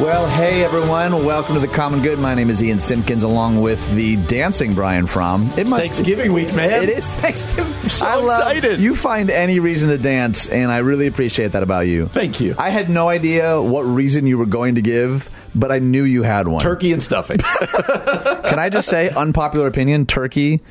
Well, hey everyone, welcome to the Common Good. My name is Ian Simpkins, along with the dancing Brian Fromm. It must Thanksgiving week, man. It is Thanksgiving. I'm so I love, excited. You find any reason to dance, and I really appreciate that about you. Thank you. I had no idea what reason you were going to give, but I knew you had one. Turkey and stuffing. Can I just say, unpopular opinion? Turkey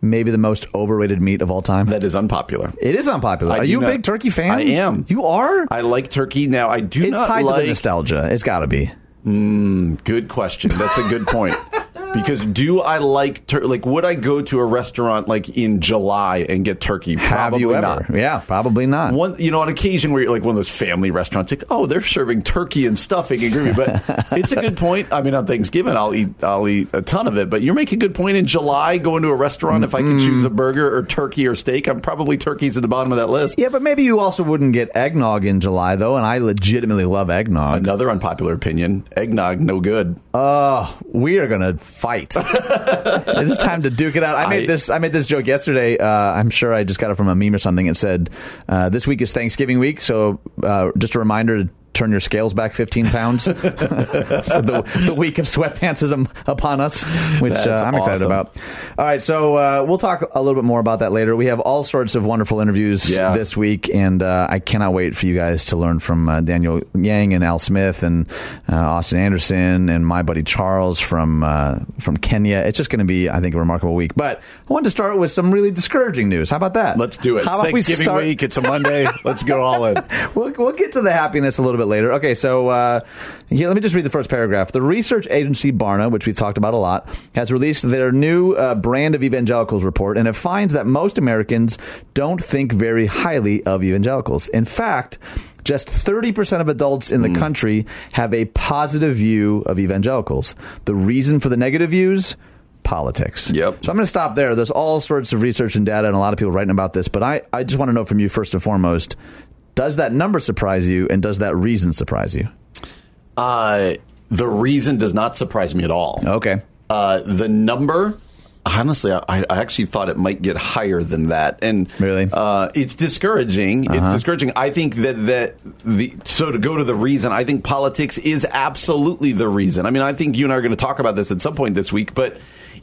maybe the most overrated meat of all time? That is unpopular. It is unpopular. I are you a big turkey fan? I am. You are? I like turkey. Now, I do it's not tied like... to the nostalgia. It's got to be. Mm, good question. That's a good point. Because do I like tur- like would I go to a restaurant like in July and get turkey? Probably Have you ever? not. Yeah, probably not. One, you know, on occasion where you're like one of those family restaurants, like oh, they're serving turkey and stuffing and gravy. But it's a good point. I mean, on Thanksgiving, I'll eat I'll eat a ton of it. But you're making a good point. In July, going to a restaurant, if I could choose a mm-hmm. burger or turkey or steak, I'm probably turkey's at the bottom of that list. Yeah, but maybe you also wouldn't get eggnog in July though, and I legitimately love eggnog. Another unpopular opinion: eggnog, no good. Oh, we are gonna fight. it's time to duke it out. I made I, this. I made this joke yesterday. Uh, I'm sure I just got it from a meme or something. It said, uh, "This week is Thanksgiving week, so uh, just a reminder to turn your scales back 15 pounds. so the, the week of sweatpants is upon us, which uh, I'm excited about. All right, so uh, we'll talk a little bit more about that later. We have all sorts of wonderful interviews yeah. this week, and uh, I cannot wait for you guys to learn from uh, Daniel Yang and Al Smith and uh, Austin Anderson and my buddy Charles from uh, from Kenya. It's just going to be, I think, a remarkable week. But I want to start with some really discouraging news. How about that? Let's do it. How it's Thanksgiving start- week. It's a Monday. Let's go all in. we'll, we'll get to the happiness a little bit later. Okay, so uh, here, let me just read the first paragraph. The research agency Barna, which we've talked about a lot, has released their new uh, brand of evangelicals report, and it finds that most Americans don't think very highly of evangelicals. In fact, just 30% of adults in the mm. country have a positive view of evangelicals. The reason for the negative views? politics. Yep. So I'm going to stop there. There's all sorts of research and data and a lot of people writing about this, but I, I just want to know from you first and foremost does that number surprise you, and does that reason surprise you? Uh, the reason does not surprise me at all. Okay. Uh, the number, honestly, I, I, actually thought it might get higher than that, and really, uh, it's discouraging. Uh-huh. It's discouraging. I think that that the so to go to the reason, I think politics is absolutely the reason. I mean, I think you and I are going to talk about this at some point this week, but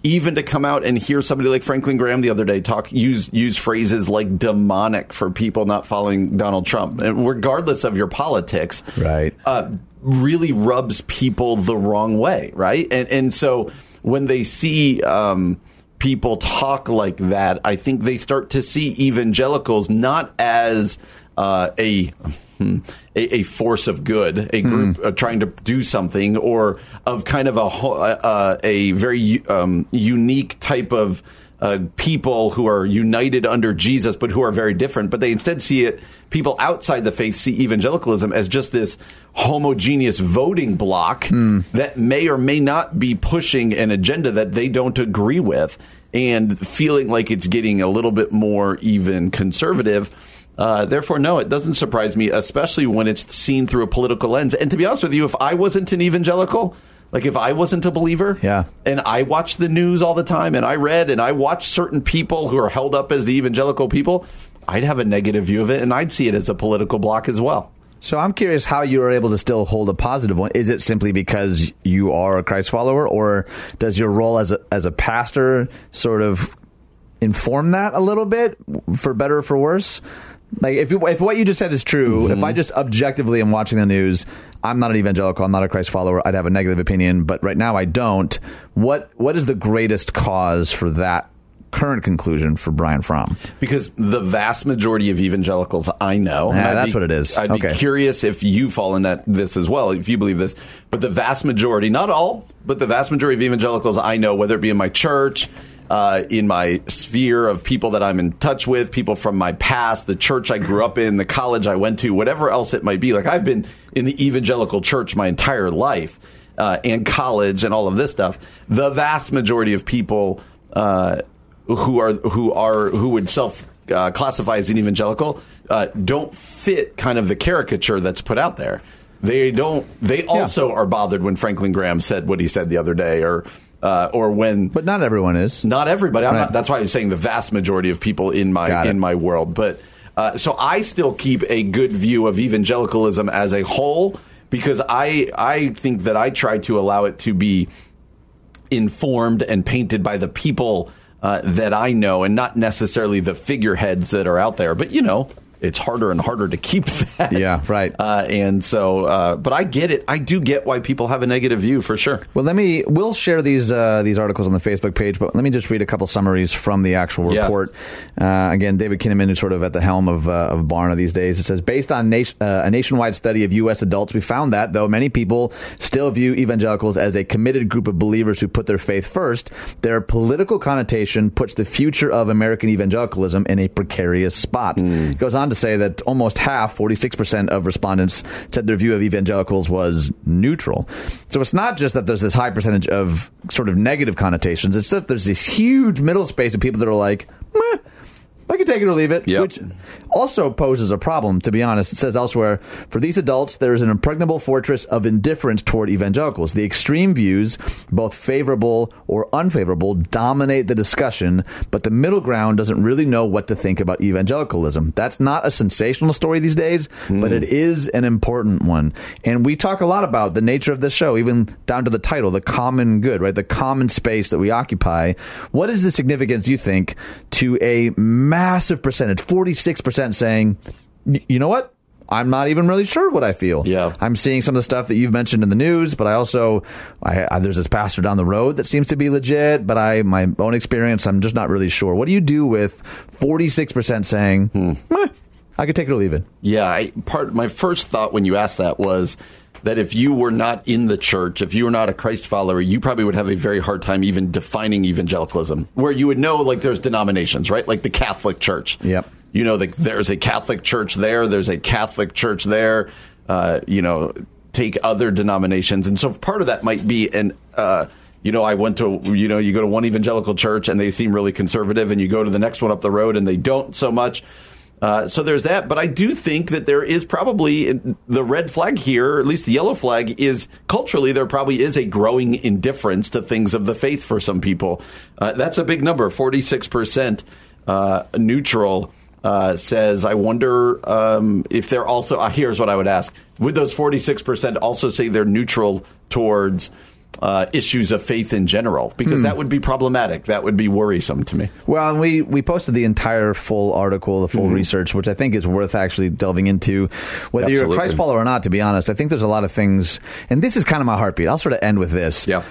even to come out and hear somebody like Franklin Graham the other day talk use use phrases like demonic for people not following Donald Trump, regardless of your politics, right? Uh, really rubs people the wrong way, right? And and so when they see. Um, people talk like that, I think they start to see evangelicals not as uh, a Hmm. A, a, force of good, a group uh, trying to do something, or of kind of a uh, a very um, unique type of uh, people who are united under Jesus, but who are very different. But they instead see it. People outside the faith see evangelicalism as just this homogeneous voting block hmm. that may or may not be pushing an agenda that they don't agree with, and feeling like it's getting a little bit more even conservative uh, therefore, no, it doesn't surprise me, especially when it's seen through a political lens. And to be honest with you, if I wasn't an evangelical, like if I wasn't a believer, yeah, and I watched the news all the time, and I read and I watched certain people who are held up as the evangelical people, I'd have a negative view of it, and I'd see it as a political block as well. So I'm curious how you are able to still hold a positive one. Is it simply because you are a Christ follower, or does your role as a, as a pastor sort of inform that a little bit, for better or for worse? Like if you, if what you just said is true, if mm-hmm. I just objectively am watching the news, I'm not an evangelical, I'm not a Christ follower, I'd have a negative opinion, but right now I don't. What what is the greatest cause for that current conclusion for Brian Fromm? Because the vast majority of evangelicals I know, Yeah, that's be- what it is. I'd Okay. be curious if you fall in that this as well, if you believe this. But the vast majority, not all, but the vast majority of evangelicals I know, whether it be in my church, uh, in my sphere of people that I'm in touch with, people from my past, the church I grew up in, the college I went to, whatever else it might be. Like I've been in the evangelical church my entire life. Uh, and college and all of this stuff, the vast majority of people uh, who are who are who would self uh, classify as an evangelical uh, don't fit kind of the caricature that's put out there. They don't. They also are bothered when Franklin Graham said what he said the other day, or uh, or when. But not everyone is. Not everybody. I'm Right. not, that's why I'm saying the vast majority of people in my in my world. But uh, so I still keep a good view of evangelicalism as a whole because I I think that I try to allow it to be informed and painted by the people uh, that I know and not necessarily the figureheads that are out there. But you know, it's harder and harder to keep that. Yeah, right. Uh, and so, uh, but I get it. I do get why people have a negative view for sure. Well, let me. We'll share these uh, these articles on the Facebook page, but let me just read a couple summaries from the actual Yeah. report. Uh, again, David Kinnaman is sort of at the helm of uh, of Barna these days. It says, based on nation, uh, a nationwide study of U.S. adults, we found that though many people still view evangelicals as a committed group of believers who put their faith first, their political connotation puts the future of American evangelicalism in a precarious spot. It goes on to say that almost half, forty six percent of respondents said their view of evangelicals was neutral. So it's not just that there's this high percentage of sort of negative connotations. It's that there's this huge middle space of people that are like, Meh, I can take it or leave it, Yep. which also poses a problem, to be honest. It says elsewhere, for these adults, there is an impregnable fortress of indifference toward evangelicals. The extreme views, both favorable or unfavorable, dominate the discussion, but the middle ground doesn't really know what to think about evangelicalism. That's not a sensational story these days, hmm. but it is an important one. And we talk a lot about the nature of this show, even down to the title, the common good, right? The common space that we occupy. What is the significance, you think, to a massive percentage, 46% saying, you know what? I'm not even really sure what I feel. Yeah. I'm seeing some of the stuff that you've mentioned in the news, but I also, I, I, there's this pastor down the road that seems to be legit, but I, my own experience, I'm just not really sure. What do you do with 46% saying, hmm. "Meh, I could take it or leave it? Yeah, I, part my first thought when you asked that was that if you were not in the church, if you were not a Christ follower, you probably would have a very hard time even defining evangelicalism. Where you would know like there's denominations, right? Like the Catholic Church. Yep. You know, like there's a Catholic Church there, there's a Catholic Church there. Uh, you know, take other denominations, and so part of that might be an. Uh, you know, I went to, you know, you go to one evangelical church and they seem really conservative, and you go to the next one up the road and they don't so much. Uh, so there's that, but I do think that there is probably the red flag here, or at least the yellow flag, is culturally there probably is a growing indifference to things of the faith for some people. Uh, that's a big number, 46% uh, neutral. Uh, says, I wonder um, if they're also. Uh, here's what I would ask: Would those 46 percent also say they're neutral towards uh, issues of faith in general? Because that would be problematic. That would be worrisome to me. Well, we, we posted the entire full article, the full Mm-hmm. research, which I think is worth actually delving into. Whether you're a Christ follower or not, to be honest, I think there's a lot of things, and this is kind of my heartbeat. I'll sort of end with this. Yeah.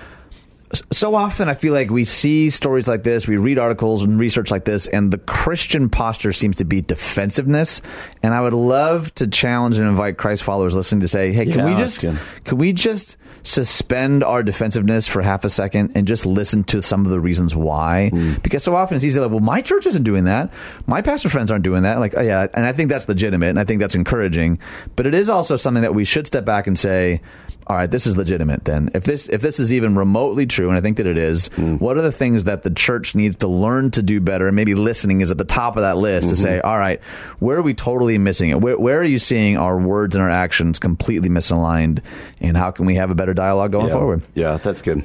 So often I feel like we see stories like this, we read articles and research like this, and the Christian posture seems to be defensiveness. And I would love to challenge and invite Christ followers listening to say, hey, can Yeah, we just can we just suspend our defensiveness for half a second and just listen to some of the reasons why? Hmm. Because so often it's easy like, well, my church isn't doing that. My pastor friends aren't doing that. Like, oh, yeah, and I think that's legitimate and I think that's encouraging. But it is also something that we should step back and say, all right, this is legitimate then. If this if this is even remotely true, and I think that it is, hmm. what are the things that the church needs to learn to do better? And maybe listening is at the top of that list to mm-hmm. say, all right, where are we totally missing it? Where, where are you seeing our words and our actions completely misaligned? And how can we have a better dialogue going forward? Yeah, that's good.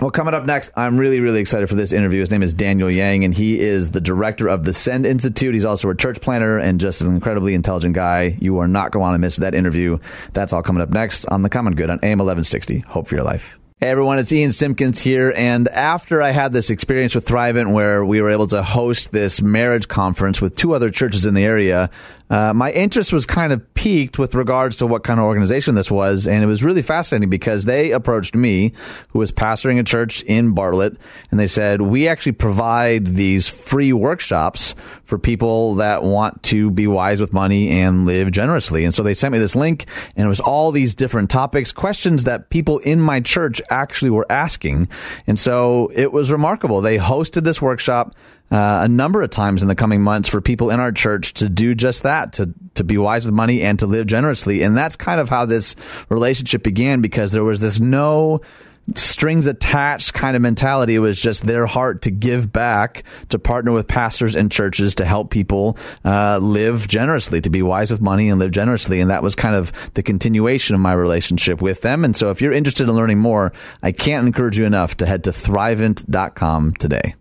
Well, coming up next, I'm really, really excited for this interview. His name is Daniel Yang, and he is the director of the Send Institute. He's also a church planter and just an incredibly intelligent guy. You are not going to want to miss that interview. That's all coming up next on The Common Good on AM 1160. Hope for your life. Hey everyone, it's Ian Simpkins here. And after I had this experience with Thrivent where we were able to host this marriage conference with two other churches in the area, uh, my interest was kind of piqued with regards to what kind of organization this was. And it was really fascinating because they approached me, who was pastoring a church in Bartlett, and they said, We actually provide these free workshops for people that want to be wise with money and live generously. And so they sent me this link, and it was all these different topics, questions that people in my church actually were asking. And so it was remarkable. They hosted this workshop uh, a number of times in the coming months for people in our church to do just that, to, to be wise with money and to live generously. And that's kind of how this relationship began because there was this no strings attached kind of mentality. It was just their heart to give back, to partner with pastors and churches to help people uh, live generously, to be wise with money and live generously. And that was kind of the continuation of my relationship with them. And so if you're interested in learning more, I can't encourage you enough to head to thrivent.com today.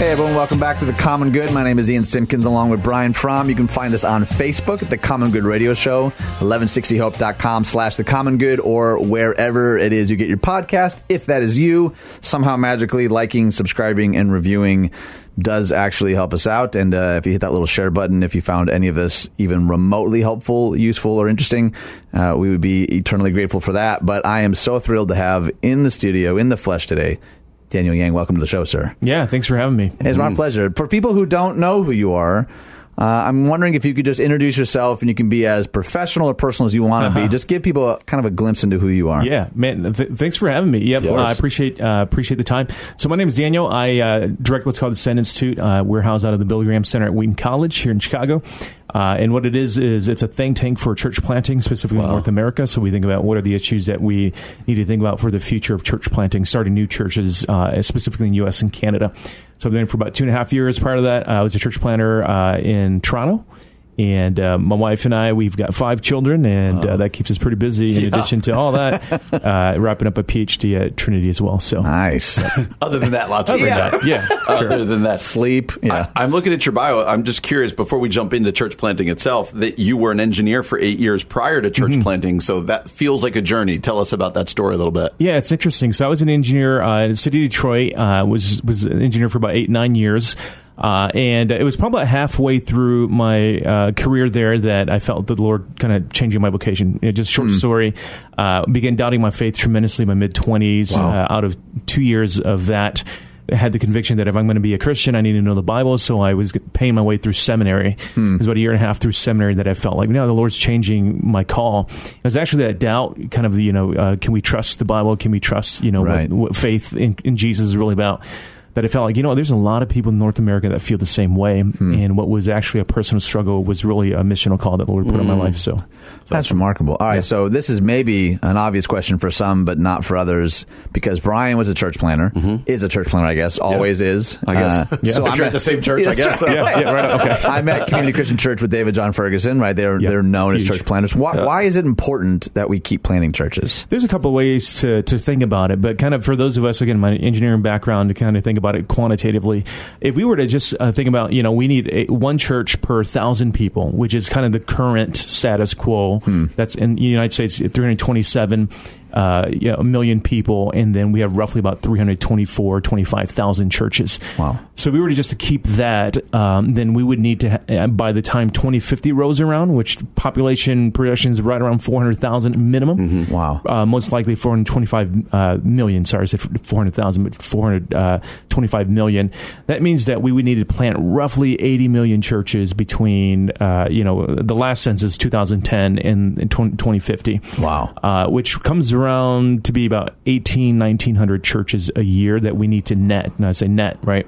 Hey everyone, welcome back to The Common Good. My name is Ian Simpkins along with Brian Fromm. You can find us on Facebook at The Common Good Radio Show, 1160hope.com slash The Common Good, or wherever it is you get your podcast. If that is you, somehow magically liking, subscribing, and reviewing does actually help us out. And uh, if you hit that little share button, if you found any of this even remotely helpful, useful, or interesting, uh, we would be eternally grateful for that. But I am so thrilled to have in the studio, in the flesh today, Daniel Yang, welcome to the show, sir. Yeah, thanks for having me. It's my pleasure. For people who don't know who you are, uh, I'm wondering if you could just introduce yourself and you can be as professional or personal as you want to Uh-huh. be. Just give people a, kind of a glimpse into who you are. Yeah, man. Th- thanks for having me. Yep, Of uh. I appreciate uh, appreciate the time. So my name is Daniel. I uh, direct what's called the Send Institute. Uh, we're housed out of the Billy Graham Center at Wheaton College here in Chicago. Uh, and what it is is it's a think tank for church planting, specifically in North America. So we think about what are the issues that we need to think about for the future of church planting, starting new churches, uh, specifically in the U.S. and Canada. So I've been for about two and a half years. Prior to that, I was a church planter uh, in Toronto. And uh, my wife and I, we've got five children, and uh, that keeps us pretty busy. In addition to all that, uh, wrapping up a PhD at Trinity as well. So, Nice. Other than that, lots of yeah, yeah, Other than that, Sleep. Yeah. I, am looking at your bio. I'm just curious before we jump into church planting itself that you were an engineer for eight years prior to church planting. So that feels like a journey. Tell us about that story a little bit. Yeah, it's interesting. So I was an engineer uh, in the city of Detroit. Uh, was was an engineer for about eight nine years. Uh, and it was probably halfway through my uh, career there that I felt the Lord kind of changing my vocation. You know, just short story, uh, began doubting my faith tremendously in my mid twenties. Uh, out of two years of that, I had the conviction that if I'm going to be a Christian, I need to know the Bible. So I was paying my way through seminary. It was about a year and a half through seminary that I felt like, no, the Lord's changing my call. It was actually that doubt, kind of, you know, uh, can we trust the Bible? Can we trust, you know, Right. what, what faith in, in Jesus is really about? That it felt like, you know, there's a lot of people in North America that feel the same way. Hmm. And what was actually a personal struggle was really a missional call that the Lord put on my hmm. life. So, That's remarkable. All right, so this is maybe an obvious question for some, but not for others, because Brian was a church planter, mm-hmm. is a church planter, I guess, always is. I guess. Uh, Yeah. So If I'm you're at the same church, I guess. yeah, yeah, right. Okay. I'm at Community Christian Church with Dave and Jon Ferguson, right? They're Yeah, they're known as church planters. Why, why is it important that we keep planting churches? There's a couple of ways to, to think about it, but kind of for those of us, again, my engineering background, to kind of think about it quantitatively, if we were to just uh, think about, you know, we need a, one church per thousand people, which is kind of the current status quo. That's in the United States, 327 uh, you know, a million people, and then we have roughly about 324, 25,000 churches. Wow. So if we were to just to keep that, um, then we would need to, ha- uh, by the time 2050 rolls around, which population projection is right around 400,000 minimum. Wow. Uh, most likely 425 uh, million. Sorry, I said 400,000, but 425 million. That means that we would need to plant roughly 80 million churches between, uh, you know, the last census 2010 and, and 20, 2050. Wow. Uh, which comes around to be about 18, 1900 churches a year that we need to net. And I say net, right?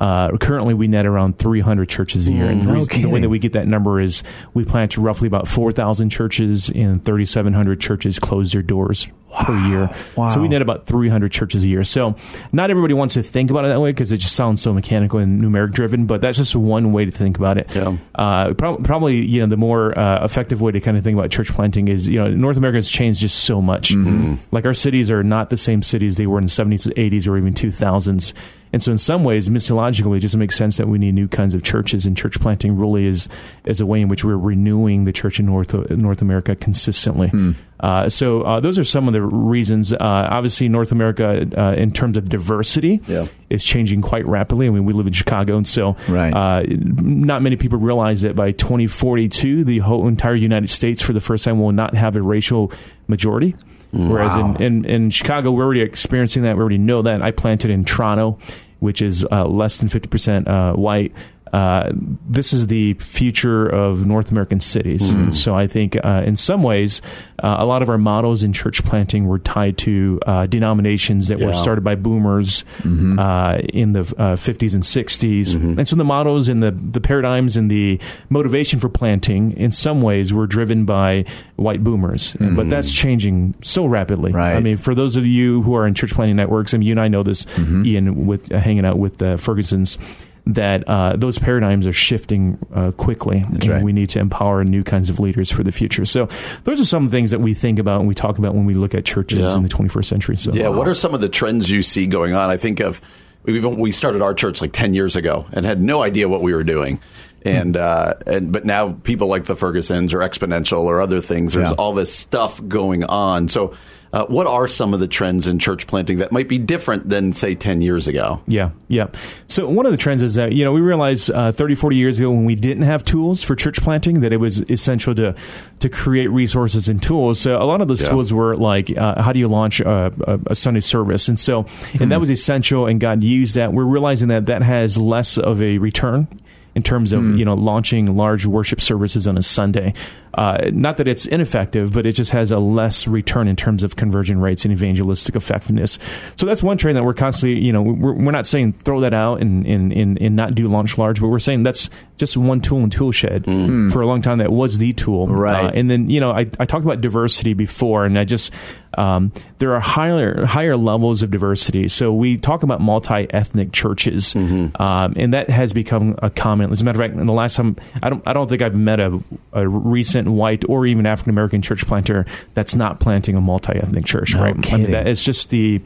Uh, currently, we net around 300 churches a year. and the, No reason- the way that we get that number is we plant roughly about 4,000 churches and 3,700 churches close their doors per year. Wow. So we net about 300 churches a year. So not everybody wants to think about it that way because it just sounds so mechanical and numeric driven. But that's just one way to think about it. Yeah. Uh, prob- probably you know the more uh, effective way to kind of think about church planting is you know North America has changed just so much. Mm-hmm. Like our cities are not the same cities they were in the 70s, 80s, or even 2000s. And so, in some ways, missiologically, it just makes sense that we need new kinds of churches, and church planting really is is a way in which we're renewing the church in North North America consistently. Uh, so, uh, those are some of the reasons. Uh, obviously, North America, uh, in terms of diversity, Yeah. is changing quite rapidly. I mean, we live in Chicago, and so Right. uh, not many people realize that by 2042, the whole entire United States, for the first time, will not have a racial majority. Whereas in, in, in Chicago, we're already experiencing that. We already know that. I planted in Toronto, which is uh, less than 50% uh, white. Uh, this is the future of North American cities. And so I think, uh, in some ways, uh, a lot of our models in church planting were tied to uh, denominations that were started by boomers uh, in the uh, 50s and 60s. And so the models and the, the paradigms and the motivation for planting, in some ways, were driven by white boomers. And- But that's changing so rapidly. Right. I mean, for those of you who are in church planting networks, I mean, you and I know this, Ian, with uh, hanging out with the Fergusons. That uh, those paradigms are shifting uh, quickly, and right. we need to empower new kinds of leaders for the future. So, those are some things that we think about and we talk about when we look at churches Yeah. in the 21st century. So, Yeah, what are some of the trends you see going on? I think of we we started our church like ten years ago and had no idea what we were doing, and uh, and but now people like the Fergusons or Exponential or other things. There's Yeah. all this stuff going on. So, uh, what are some of the trends in church planting that might be different than say ten years ago? Yeah, yeah. So one of the trends is that, you know, we realized uh, 30, 40 years ago when we didn't have tools for church planting that it was essential to to create resources and tools. So a lot of those Yeah. tools were like, uh, how do you launch a, a, a Sunday service? And so, and that was essential and God used that. We're realizing that that has less of a return in terms of you know launching large worship services on a Sunday. Uh, not that it's ineffective, but it just has a less return in terms of conversion rates and evangelistic effectiveness. So that's one trend that we're constantly, you know, we're, we're not saying throw that out and, and, and, and not do launch large, but we're saying that's just one tool in tool shed. For a long time, that was the tool. Right. Uh, and then, you know, I, I talked about diversity before, and I just, um, there are higher, higher levels of diversity. So we talk about multi ethnic churches, um, and that has become a common. As a matter of fact, in the last time, I don't, I don't think I've met a, a recent white or even African American church planter that's not planting a multi ethnic church, No right? I mean, that, it's just the,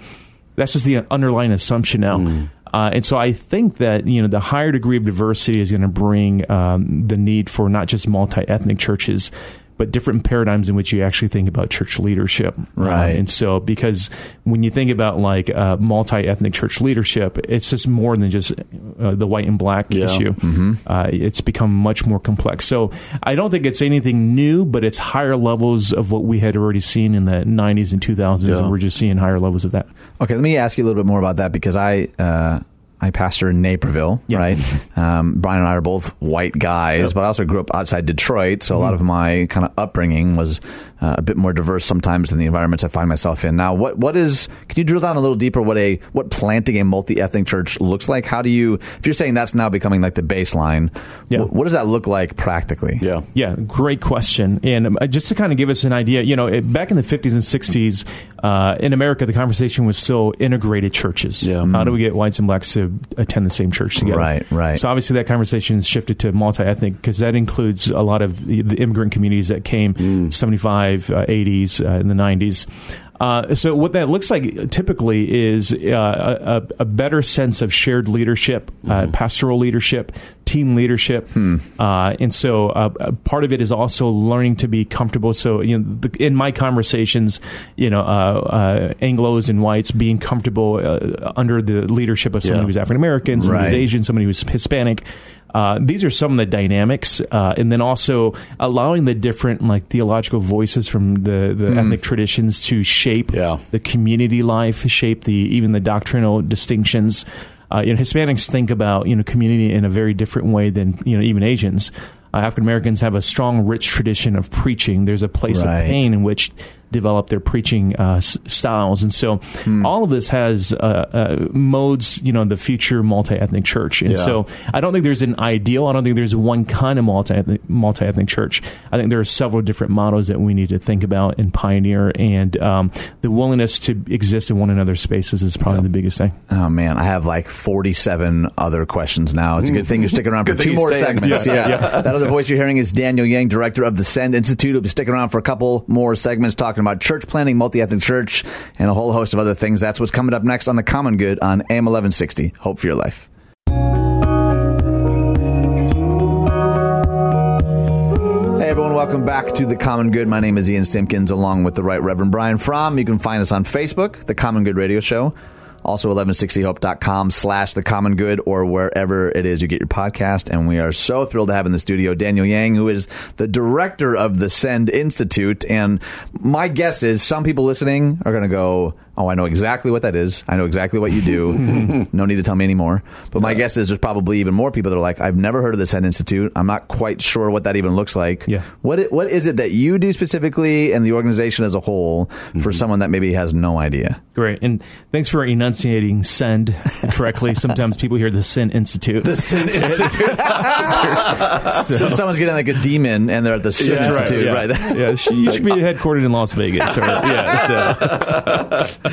that's just the underlying assumption now. Mm. Uh, and so I think that you know the higher degree of diversity is going to bring um, the need for not just multi ethnic churches, but different paradigms in which you actually think about church leadership. Right. Um, and so because when you think about like uh, multi ethnic church leadership, it's just more than just uh, the white and black Yeah. issue. Mm-hmm. Uh, it's become much more complex. So I don't think it's anything new, but it's higher levels of what we had already seen in the 90s and 2000s, Yeah. and we're just seeing higher levels of that. Okay, let me ask you a little bit more about that because I uh, I pastor in Naperville, Yeah. right? Um, Brian and I are both white guys, but I also grew up outside Detroit, so a lot of my kind of upbringing was uh, a bit more diverse sometimes than the environments I find myself in. Now, what what is? Can you drill down a little deeper? What a what planting a multi ethnic church looks like? How do you? If you're saying that's now becoming like the baseline, Yeah. wh- what does that look like practically? Yeah. Yeah, great question. And um, just to kind of give us an idea, you know, it, back in the 50s and 60s, uh, in America, the conversation was still integrated churches. Yeah. How do we get whites and blacks to attend the same church together? Right, right. So obviously that conversation shifted to multi-ethnic because that includes a lot of the, the immigrant communities that came 75, uh, 80s, uh, in the 90s. Uh, so what that looks like typically is uh, a, a- better sense of shared leadership, uh, pastoral leadership, team leadership, uh, and so uh, uh, part of it is also learning to be comfortable. So you know, the, in my conversations, you know, uh, uh, Anglo's and whites being comfortable uh, under the leadership of someone Yeah. who's African American, someone who's Asian, somebody who's Hispanic. Uh, these are some of the dynamics, uh, and then also allowing the different like theological voices from the, the ethnic traditions to shape Yeah. the community life, shape the even the doctrinal distinctions. Uh, you know, Hispanics think about you know community in a very different way than you know even Asians. Uh, African Americans have a strong, rich tradition of preaching. There's a place Right. of pain in which develop their preaching uh, s- styles. And so Hmm. all of this has uh, uh, modes, you know, the future multi-ethnic church. And Yeah. so I don't think there's an ideal. I don't think there's one kind of multi multi-ethnic church. I think there are several different models that we need to think about and pioneer. And um, the willingness to exist in one another's spaces is probably the biggest thing. Oh man, I have like forty-seven other questions now. It's a good thing you're sticking around for two more staying. segments. Yeah, Yeah, that other voice you're hearing is Daniel Yang, director of the Send Institute. He'll be sticking around for a couple more segments, talking about church planting, multi-ethnic church, and a whole host of other things. That's what's coming up next on the Common Good on AM 1160. Hope for your life. Hey everyone, welcome back to The Common Good. My name is Ian Simpkins along with the Right Reverend Brian Fromm. You can find us on Facebook, The Common Good Radio Show. Also 1160hope.com slash The Common Good or wherever it is you get your podcast. And we are so thrilled to have in the studio Daniel Yang, who is the director of the Send Institute. And my guess is some people listening are going to go, Oh, I know exactly what that is. I know exactly what you do. no need to tell me anymore. But my guess is there's probably even more people that are like, I've never heard of the Send Institute. I'm not quite sure what that even looks like. Yeah. What it, what is it that you do specifically and the organization as a whole for mm-hmm. someone that maybe has no idea? Great. And thanks for enunciating send correctly. Sometimes people hear the Sin Institute. The Sin Institute. So, if someone's getting like a demon and they're at the Sin right, Institute, yeah. right? yeah, you should be headquartered in Las Vegas. Or, yeah, so.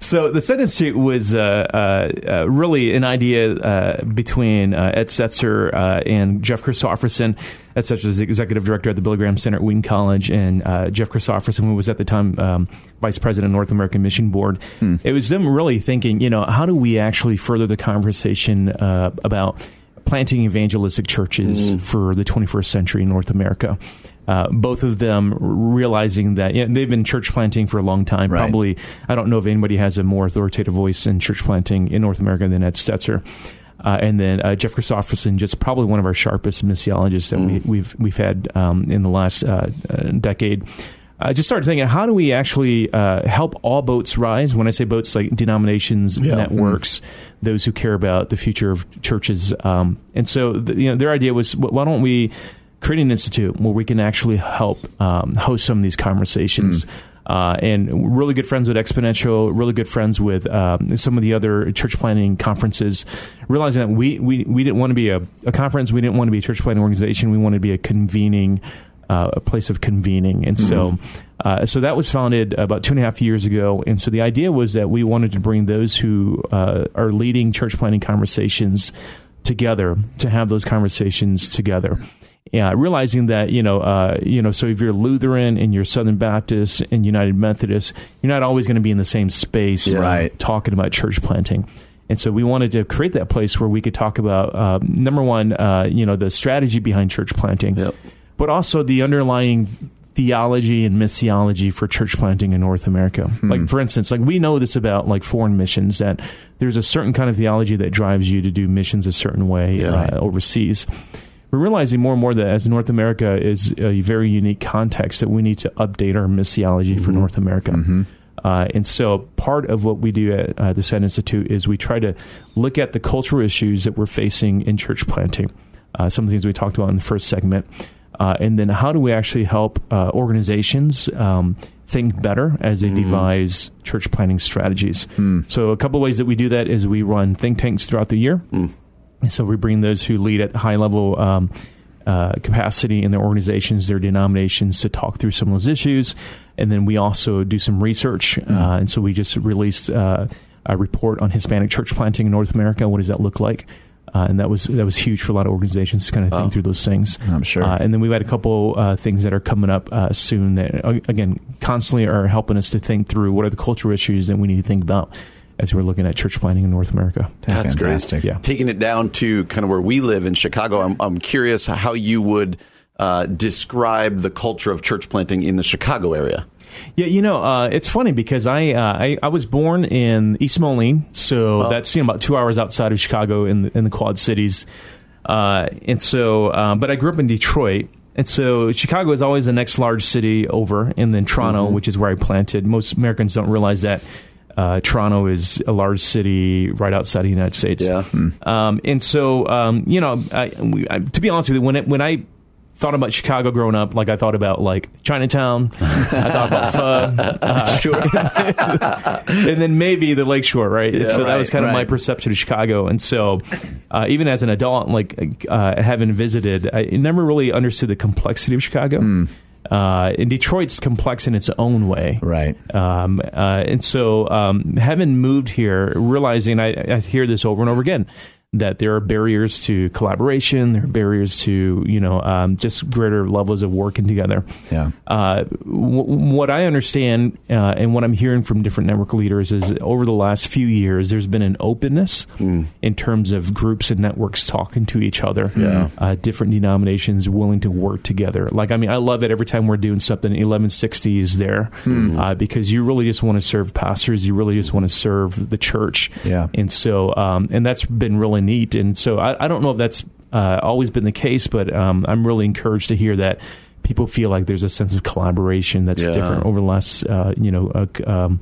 So the Send Institute was uh, uh, uh, really an idea uh, between uh, Ed Stetzer uh, and Jeff Christopherson. Ed Stetzer is the executive director at the Billy Graham Center at Wheaton College, and uh, Jeff Christopherson, who was at the time um, vice president of North American Mission Board. It was them really thinking, you know, how do we actually further the conversation uh, about planting evangelistic churches for the 21st century in North America. Uh, both of them realizing that you know, they've been church planting for a long time. Right. Probably, I don't know if anybody has a more authoritative voice in church planting in North America than Ed Stetzer. Uh, and then uh, Jeff Christopherson, just probably one of our sharpest missiologists that we, we've we've had um, in the last uh, uh, decade. I just started thinking, how do we actually uh, help all boats rise? When I say boats, like denominations, networks, those who care about the future of churches. Um, and so, the, you know, their idea was, why don't we create an institute where we can actually help um, host some of these conversations? Uh, and really good friends with Exponential, really good friends with um, some of the other church planting conferences. Realizing that we we, we didn't want to be a, a conference, we didn't want to be a church planting organization, we wanted to be a convening uh, a place of convening. And so, uh, so that was founded about two and a half years ago. And so the idea was that we wanted to bring those who uh, are leading church planting conversations together to have those conversations together. Yeah, realizing that you know, uh, you know, so if you're Lutheran and you're Southern Baptist and United Methodist, you're not always going to be in the same space, Right. Talking about church planting. And so we wanted to create that place where we could talk about uh, number one, uh, you know, the strategy behind church planting, Yep. but also the underlying theology and missiology for church planting in North America. Like for instance, like we know this about like foreign missions that there's a certain kind of theology that drives you to do missions a certain way Yeah. uh, overseas. We're realizing more and more that as North America is a very unique context that we need to update our missiology for North America. Uh, and so part of what we do at uh, the Send Institute is we try to look at the cultural issues that we're facing in church planting. Uh, some of the things we talked about in the first segment. Uh, and then how do we actually help uh, organizations um, think better as they devise church planting strategies? So a couple ways that we do that is we run think tanks throughout the year. And so we bring those who lead at high level um, uh, capacity in their organizations, their denominations, to talk through some of those issues. And then we also do some research. Uh, and so we just released uh, a report on Hispanic church planting in North America. What does that look like? Uh, and that was that was huge for a lot of organizations to kind of think through those things. I'm sure. Uh, and then we've had a couple uh, things that are coming up uh, soon that uh, again constantly are helping us to think through what are the cultural issues that we need to think about as we're looking at church planting in North America. That's great. fantastic. Yeah. Taking it down to kind of where we live in Chicago, I'm, I'm curious how you would uh, describe the culture of church planting in the Chicago area. Yeah, you know, uh, it's funny because I, uh, I I was born in East Moline, so that's you know about two hours outside of Chicago in the, in the Quad Cities, uh, and so uh, but I grew up in Detroit. And so Chicago is always the next large city over, and then Toronto, which is where I planted. Most Americans don't realize that uh, Toronto is a large city right outside the United States. Yeah. Um, and so, um, you know, I, we, I, to be honest with you, when it, when I thought about Chicago growing up, like I thought about like Chinatown, I thought about pho, uh, sure, and then maybe the Lakeshore, right? Yeah, so that was right, kind of my perception of Chicago, and so uh, even as an adult, like uh, having visited, I never really understood the complexity of Chicago. Hmm. Uh, and Detroit's complex in its own way, Right. um, uh, and so, um, having moved here, realizing I, I hear this over and over again that there are barriers to collaboration, there are barriers to you know um, just greater levels of working together. Yeah. Uh, w- what I understand uh, and what I'm hearing from different network leaders is over the last few years, there's been an openness in terms of groups and networks talking to each other. Yeah. Uh, different denominations willing to work together. Like, I mean, I love it every time we're doing something. 1160 is there uh, because you really just want to serve pastors. You really just want to serve the church. Yeah. And so, um, and that's been really neat. And so, I, I don't know if that's uh, always been the case, but um, I'm really encouraged to hear that people feel like there's a sense of collaboration that's Yeah. different over the last, uh, you know, c- um,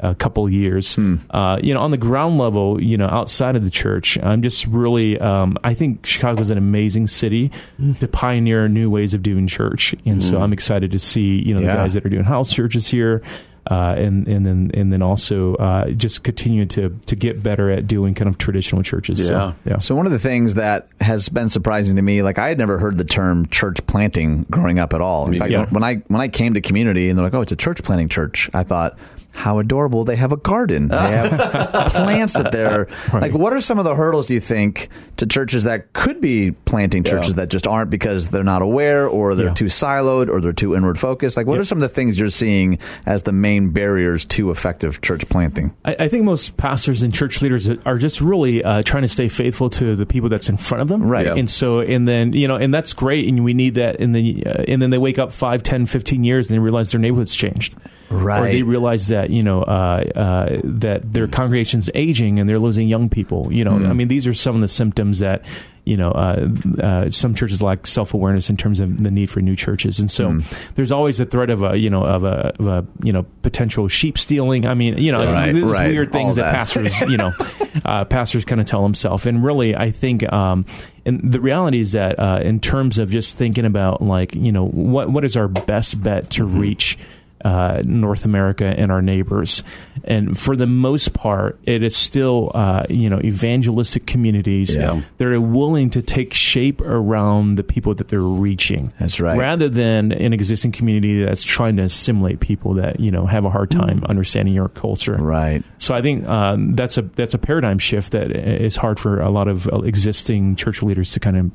a couple of years. Uh, you know, on the ground level, you know, outside of the church, I'm just really, um, I think Chicago's an amazing city to pioneer new ways of doing church, and so I'm excited to see, you know, Yeah. the guys that are doing house churches here. Uh, and and then and then also uh, just continue to to get better at doing kind of traditional churches. Yeah. So, yeah. So one of the things that has been surprising to me, like I had never heard the term church planting growing up at all. In fact, yeah. when I when I came to community and they're like, "Oh, it's a church planting church," I thought, "How adorable! They have a garden. They have plants that they're like." What are some of the hurdles do you think to churches that could be planting churches that just aren't because they're not aware, or they're Yeah. too siloed, or they're too inward focused? Like, what Yeah. are some of the things you're seeing as the main barriers to effective church planting? I, I think most pastors and church leaders are just really uh, trying to stay faithful to the people that's in front of them, Right. Yeah. And so, and then you know, and that's great, and we need that. And then, uh, and then they wake up 5, 10, 15 years, and they realize their neighborhood's changed, Right. Or they realize that you know uh, uh, that their congregation's aging and they're losing young people. You know, I mean, these are some of the symptoms that you know uh, uh, some churches lack self awareness in terms of the need for new churches, and so there's always a threat of a you know of a, of a you know potential sheep stealing. I mean, you know, Right, these right. weird things that, that. pastors, you know, uh, pastors kind of tell themselves. And really, I think, um, and the reality is that uh, in terms of just thinking about like, you know, what what is our best bet to Mm-hmm. reach uh, North America and our neighbors, and for the most part, it is still, uh, you know, evangelistic communities Yeah. that are willing to take shape around the people that they're reaching. That's right. Rather than an existing community that's trying to assimilate people that you know have a hard time understanding your culture. Right. So I think um, that's a that's a paradigm shift that is hard for a lot of uh, existing church leaders to kind of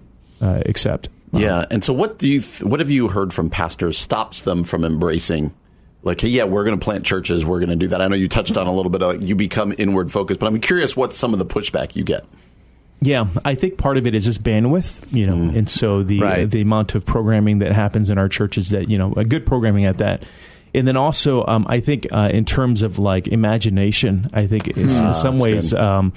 uh, accept. Yeah, and so what do you th- what have you heard from pastors stops them from embracing like hey, yeah, we're going to plant churches, we're going to do that. I know you touched on a little bit of you become inward focused, but I'm curious what some of the pushback you get. Yeah, I think part of it is just bandwidth, you know, mm. and so the Right. the amount of programming that happens in our churches that you know a good programming at that. And then also, um, I think uh, in terms of like imagination, I think in some that's ways um,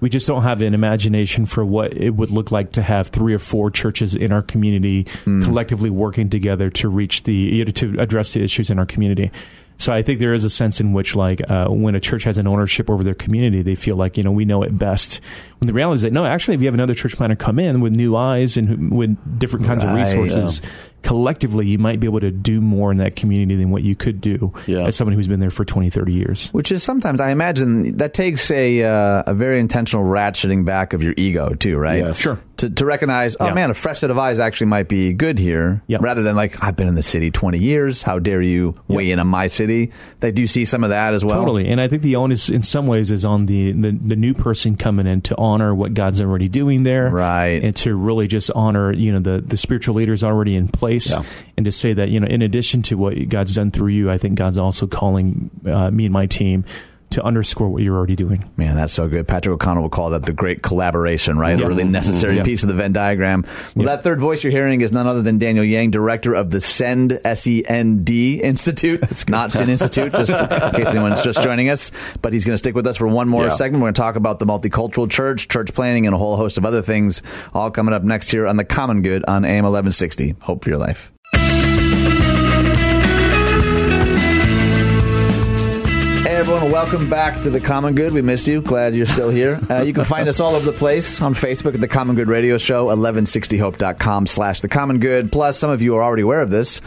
we just don't have an imagination for what it would look like to have three or four churches in our community collectively working together to reach the you know, to address the issues in our community. So I think there is a sense in which, like, uh, when a church has an ownership over their community, they feel like you know we know it best. When the reality is that no, actually, if you have another church planter come in with new eyes and who- with different kinds Right, of resources, collectively, you might be able to do more in that community than what you could do Yeah. as someone who's been there for 20, 30 years. Which is sometimes I imagine that takes a uh, a very intentional ratcheting back of your ego too, right? Yes. Sure. To, to recognize, oh Yeah. man, a fresh set of eyes actually might be good here, Yep. rather than like I've been in the city twenty years. How dare you weigh in on my city? They do see some of that as well. Totally, and I think the onus, in some ways, is on the, the the new person coming in to honor what God's already doing there, Right. And to really just honor, you know, the the spiritual leaders already in place, Yeah. and to say that, you know, in addition to what God's done through you, I think God's also calling uh, me and my team to underscore what you're already doing. Man, that's so good. Patrick O'Connell will call that the great collaboration, right? Yeah. A really mm-hmm. necessary Yeah. piece of the Venn diagram. Well, Yeah. that third voice you're hearing is none other than Daniel Yang, director of the SEND, S-E-N-D Institute. It's not SEND Institute, just in case anyone's just joining us. But he's going to stick with us for one more segment. We're going to talk about the multicultural church, church planting, and a whole host of other things, all coming up next here on The Common Good on AM 1160. Hope for your life. Everyone. Welcome back to The Common Good. We missed you. Glad you're still here. Uh, you can find us all over the place on Facebook at The Common Good Radio Show, 1160hope.com slash The Common Good. Plus, some of you are already aware of this.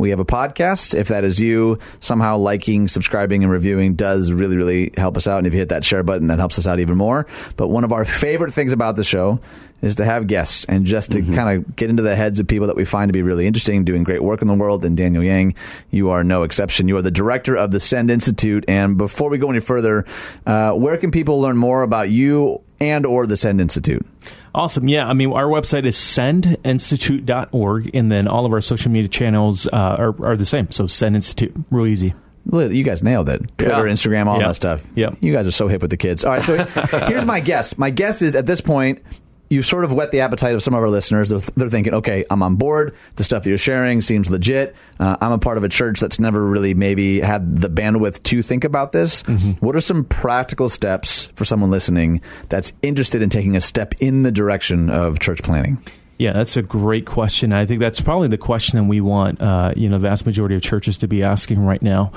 We have a podcast. If that is you, somehow liking, subscribing, and reviewing does really, really help us out. And if you hit that share button, that helps us out even more. But one of our favorite things about the show is to have guests and just to kind of get into the heads of people that we find to be really interesting, doing great work in the world. And Daniel Yang, you are no exception. You are the director of the Send Institute. And before we go any further, uh, where can people learn more about you and or the Send Institute? Awesome. Yeah. I mean, our website is sendinstitute.org, and then all of our social media channels uh, are, are the same. So, Send Institute. Real easy. You guys nailed it. Twitter, Yeah. Instagram, all Yeah. that stuff. Yeah. You guys are so hip with the kids. All right, so here's my guess. My guess is at this point, you sort of whet the appetite of some of our listeners. They're, they're thinking, okay, I'm on board. The stuff that you're sharing seems legit. Uh, I'm a part of a church that's never really maybe had the bandwidth to think about this. What are some practical steps for someone listening that's interested in taking a step in the direction of church planting? Yeah, that's a great question. I think that's probably the question that we want, uh, you know, the vast majority of churches to be asking right now.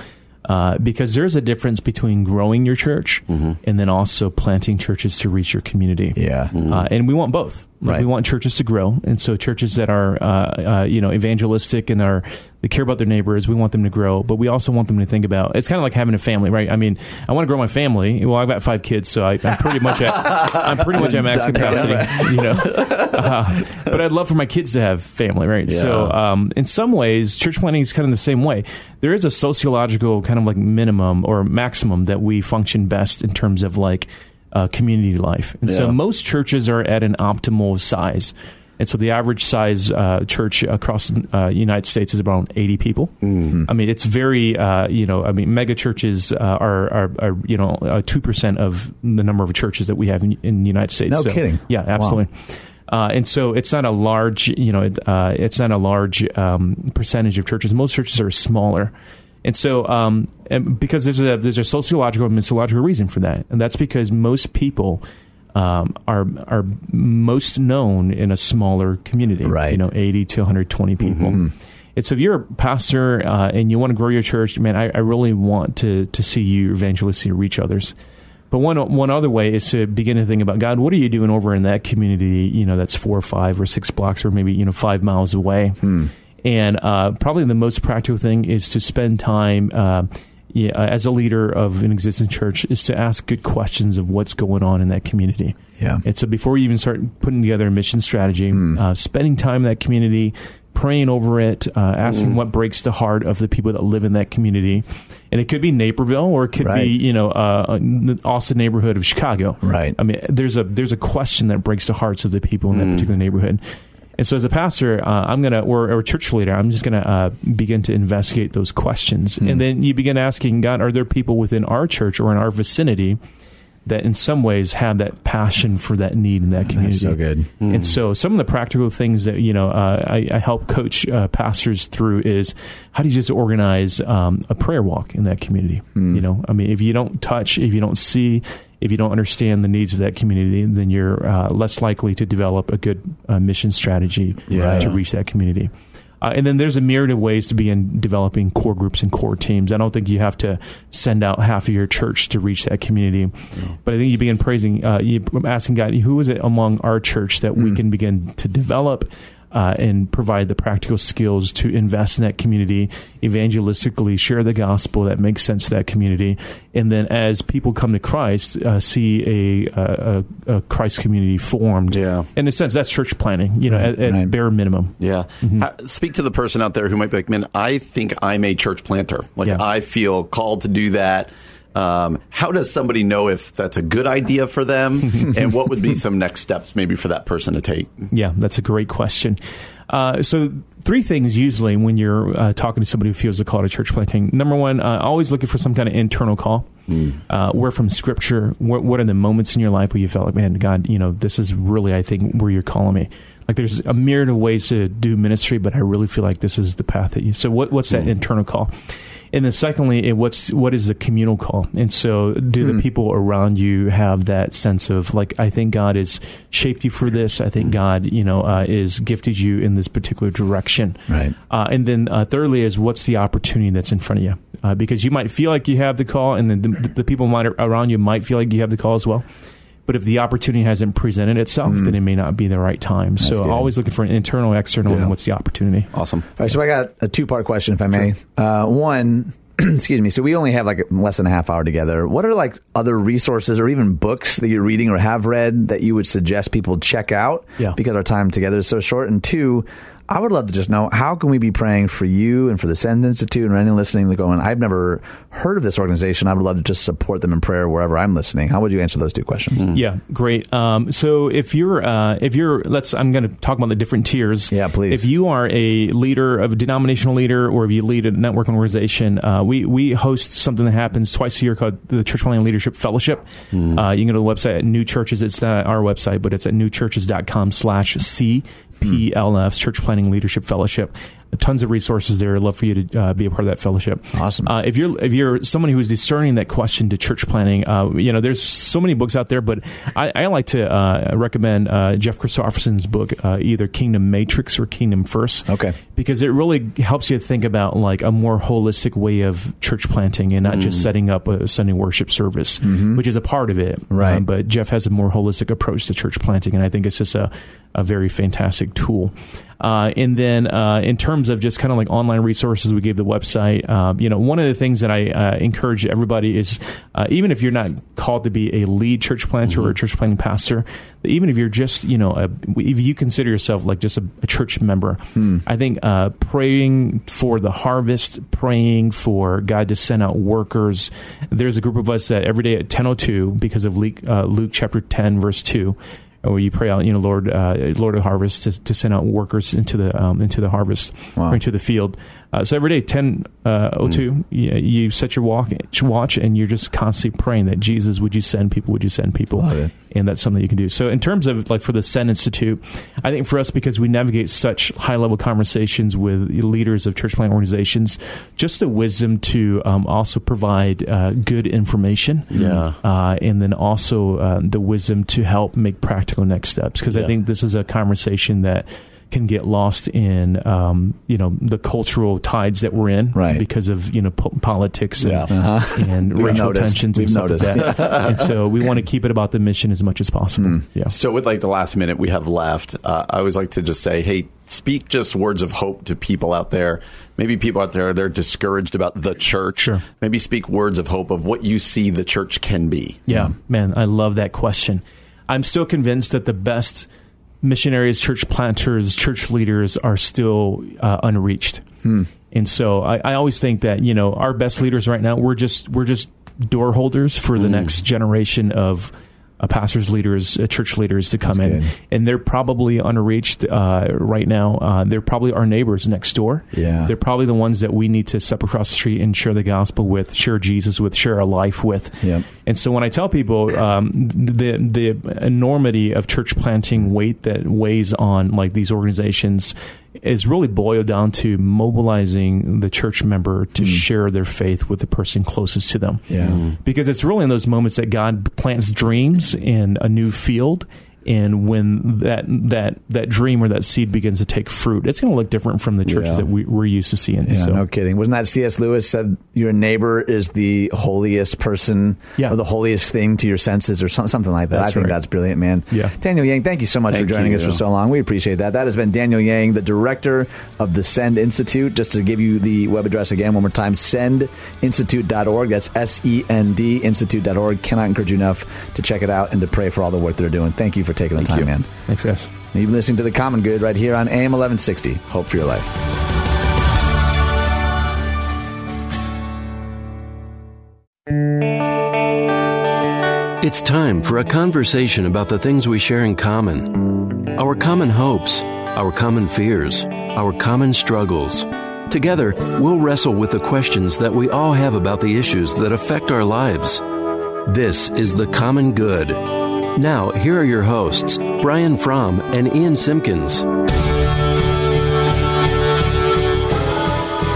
Uh, because there's a difference between growing your church and then also planting churches to reach your community. Yeah. Uh, and we want both. Like, Right. We want churches to grow, and so churches that are, uh, uh, you know, evangelistic and are they care about their neighbors. We want them to grow, but we also want them to think about. It's kind of like having a family, right? I mean, I want to grow my family. Well, I've got five kids, so I, I'm pretty much at I'm pretty much at max capacity, you know. Uh, but I'd love for my kids to have family, right? So, um, in some ways, church planting is kind of the same way. There is a sociological kind of like minimum or maximum that we function best in terms of like uh, community life, and so most churches are at an optimal size. And so the average size uh, church across the uh, United States is about 80 people. Mm-hmm. I mean, it's very, uh, you know, I mean, mega churches uh, are, are, are, you know, uh, 2% of the number of churches that we have in, in the United States. No So, kidding. Yeah, absolutely. Uh, and so it's not a large, you know, uh, it's not a large um, percentage of churches. Most churches are smaller. And so, um, and because there's a there's a sociological and missiological reason for that, and that's because most people um, are are most known in a smaller community, Right. You know, eighty to one hundred twenty people. And so, if you're a pastor uh, and you want to grow your church, man, I, I really want to to see you evangelistically reach others. But one one other way is to begin to think about God. What are you doing over in that community? You know, that's four or five or six blocks, or maybe you know five miles away. And uh, probably the most practical thing is to spend time. Uh, yeah, uh, as a leader of an existing church, is to ask good questions of what's going on in that community. Yeah. And so before you even start putting together a mission strategy, uh, spending time in that community, praying over it, uh, asking what breaks the heart of the people that live in that community. And it could be Naperville or it could Right. be, you know, uh, the Austin neighborhood of Chicago. Right. I mean, there's a there's a question that breaks the hearts of the people in that particular neighborhood. And so, as a pastor, uh, I'm gonna, or, or a church leader, I'm just gonna uh, begin to investigate those questions, and then you begin asking God, are there people within our church or in our vicinity that, in some ways, have that passion for that need in that community? so good. And so, some of the practical things that you know uh, I, I help coach uh, pastors through is how do you just organize um, a prayer walk in that community? You know, I mean, if you don't touch, if you don't see, if you don't understand the needs of that community, then you're uh, less likely to develop a good uh, mission strategy Yeah. to reach that community. Uh, and then there's a myriad of ways to begin developing core groups and core teams. I don't think you have to send out half of your church to reach that community, but I think you begin praising, uh, you asking God, who is it among our church that we can begin to develop uh, and provide the practical skills to invest in that community, evangelistically share the gospel that makes sense to that community, and then as people come to Christ, uh, see a, a, a, Christ community formed. Yeah. In a sense, that's church planting. You know, at, at right. bare minimum. Yeah. Ha- Speak to the person out there who might be like, man, I think I'm a church planter. Like, Yeah. I feel called to do that. Um, how does somebody know if that's a good idea for them? and what would be some next steps maybe for that person to take? Yeah, that's a great question. Uh, so, three things usually when you're uh, talking to somebody who feels a call to church planting. Number one, uh, always looking for some kind of internal call. Uh, where from Scripture? What, what are the moments in your life where you felt like, man, God, you know, this is really, I think, where you're calling me. Like, there's a myriad of ways to do ministry, but I really feel like this is the path that you. So, what, what's that internal call? And then secondly, it, what's what is the communal call? And so, do Hmm. the people around you have that sense of like, I think God has shaped you for this. I Hmm. think God, you know, uh, is gifted you in this particular direction. Right. Uh, and then uh, thirdly is what's the opportunity that's in front of you? Uh, because you might feel like you have the call, and then the, the people might, around you might feel like you have the call as well. But if the opportunity hasn't presented itself, then it may not be the right time. so good. always looking for an internal, external, Yeah. and what's the opportunity. Awesome. All right, so I got a two part question, if I may. Uh, one, excuse me. So we only have like less than a half hour together. What are like other resources or even books that you're reading or have read that you would suggest people check out? Yeah. Because our time together is so short. And two, I would love to just know how can we be praying for you and for the Send Institute and anyone listening to going, I've never heard of this organization. I would love to just support them in prayer wherever I'm listening. How would you answer those two questions? Yeah, great. Um, so if you're uh, if you're let's I'm going to talk about the different tiers. Yeah, please. If you are a leader of a denominational leader, or if you lead a network organization, uh, we we host something that happens twice a year called the Church Planting Leadership Fellowship. Uh, you can go to the website at New Churches. It's not our website, but it's at newchurches.com/slash c PLF Church Planting Leadership Fellowship. Tons of resources there. I'd love for you to uh, be a part of that fellowship. Awesome. Uh, if you're if you're someone who is discerning that question to church planting, uh, you know there's so many books out there, but I, I like to uh, recommend uh, Jeff Christopherson's book, uh, either Kingdom Matrix or Kingdom First. Okay. because it really helps you think about like a more holistic way of church planting and not just setting up a Sunday worship service, which is a part of it. Right. Um, but Jeff has a more holistic approach to church planting, and I think it's just a, a very fantastic tool. Uh, and then uh, in terms of just kind of like online resources, we gave the website. Um, you know, one of the things that I uh, encourage everybody is uh, even if you're not called to be a lead church planter or a church planting pastor, even if you're just you know a, if you consider yourself like just a, a church member, I think uh, praying for the harvest, praying for God to send out workers. There's a group of us that every day at 10:02 because of Luke, uh, Luke chapter 10 verse 2 where you pray out, you know, Lord, uh, Lord of harvest, to, to send out workers into the um, into the harvest Wow. or into the field. Uh, so every day, ten uh, oh two, you, you set your walk, watch, and you're just constantly praying that Jesus, would you send people? Would you send people? Love it. And that's something you can do. So in terms of like for the Send Institute, I think for us because we navigate such high level conversations with leaders of church plant organizations, just the wisdom to um, also provide uh, good information Yeah. uh, and then also uh, the wisdom to help make practical next steps. Because I think this is a conversation that can get lost in um, you know the cultural tides that we're in Right. because of you know po- politics and, Yeah. Uh-huh. and racial noticed. tensions We've and stuff noticed. like that. and so we want to keep it about the mission as much as possible. Hmm. Yeah. So, with like the last minute we have left, uh, I always like to just say, hey, speak just words of hope to people out there. Maybe people out there, they're discouraged about the church. Sure. Maybe speak words of hope of what you see the church can be. Yeah, man, I love that question. I'm still convinced that the best missionaries, church planters, church leaders are still uh, unreached. And so I, I always think that you know our best leaders right now we're just we're just door holders for the next generation of. Uh, pastors, leaders, uh, church leaders to come in, good. and they're probably unreached uh, right now. Uh, they're probably our neighbors next door. Yeah. they're probably the ones that we need to step across the street and share the gospel with, share Jesus with, share our life with. Yep. And so when I tell people um, the the enormity of church planting weight that weighs on like these organizations is really boiled down to mobilizing the church member to hmm. share their faith with the person closest to them. Yeah. Because it's really in those moments that God plants dreams in a new field. And when that that that dream or that seed begins to take fruit, it's going to look different from the churches Yeah. that we, we're used to seeing. Yeah, so, no kidding. Wasn't that C.S. Lewis said your neighbor is the holiest person Yeah. or the holiest thing to your senses or some, something like that? That's I think right. that's brilliant, man. Yeah. Daniel Yang, thank you so much Thank for joining you. us for so long. We appreciate that. That has been Daniel Yang, the director of the Send Institute. Just to give you the web address again one more time, sendinstitute.org. That's S E N D institute.org. Cannot encourage you enough to check it out and to pray for all the work they're doing. Thank you for taking the Thank time, you. man. thanks, guys. You've been listening to The Common Good right here on AM 1160. Hope for your life. It's time for a conversation about the things we share in common our common hopes, our common fears, our common struggles. Together, we'll wrestle with the questions that we all have about the issues that affect our lives. This is The Common Good. Now, here are your hosts, Brian Fromm and Ian Simpkins. Hey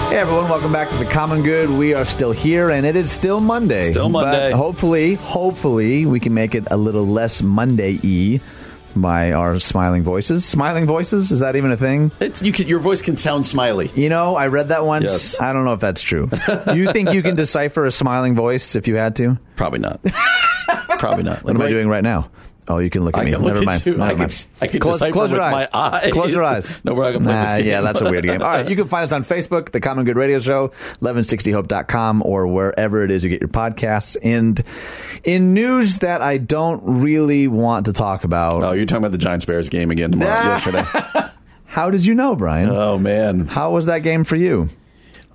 Hey everyone, welcome back to the Common Good. We are still here, and it is still Monday. Still Monday. But hopefully, hopefully, we can make it a little less Monday-y by our smiling voices. Smiling voices is that even a thing? It's you can, your voice can sound smiley. You know, I read that once. Yes. I don't know if that's true. you think you can decipher a smiling voice if you had to? Probably not. Probably not. What am I doing right now? Oh, you can look at I me. look Never mind. Never I mind. can- I can close, close your eyes. my eyes. Close your eyes. No, we're not gonna play this game. Yeah, that's a weird game. All right, you can find us on Facebook, the Common Good Radio Show, 1160hope.com, or wherever it is you get your podcasts. And in news that I don't really want to talk about, Oh, you're talking about the Giants Bears game again tomorrow. yesterday. how did you know, Brian? Oh man, how was that game for you?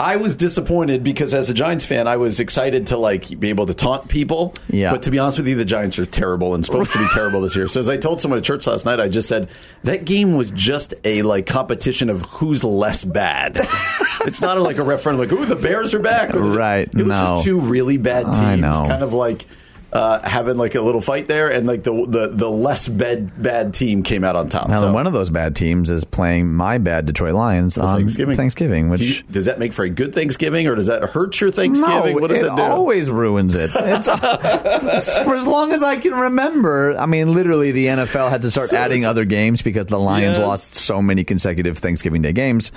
I was disappointed because as a Giants fan, I was excited to like be able to taunt people. Yeah. But to be honest with you, the Giants are terrible and supposed to be terrible this year. So as I told someone at church last night, I just said that game was just a like competition of who's less bad. it's not like a referendum like, "Ooh, the Bears are back." Right, It was no. just two really bad teams, kind of like. Uh, having like a little fight there, and like the the, the less bad bad team came out on top. Now, so. one of those bad teams is playing my bad Detroit Lions on Thanksgiving. Thanksgiving, which Do you- does that make for a good Thanksgiving, or does that hurt your Thanksgiving? No, what does it it do? always ruins it. It's, for as long as I can remember. I mean, literally, the NFL had to start adding other games because the Lions Yes. lost so many consecutive Thanksgiving Day games.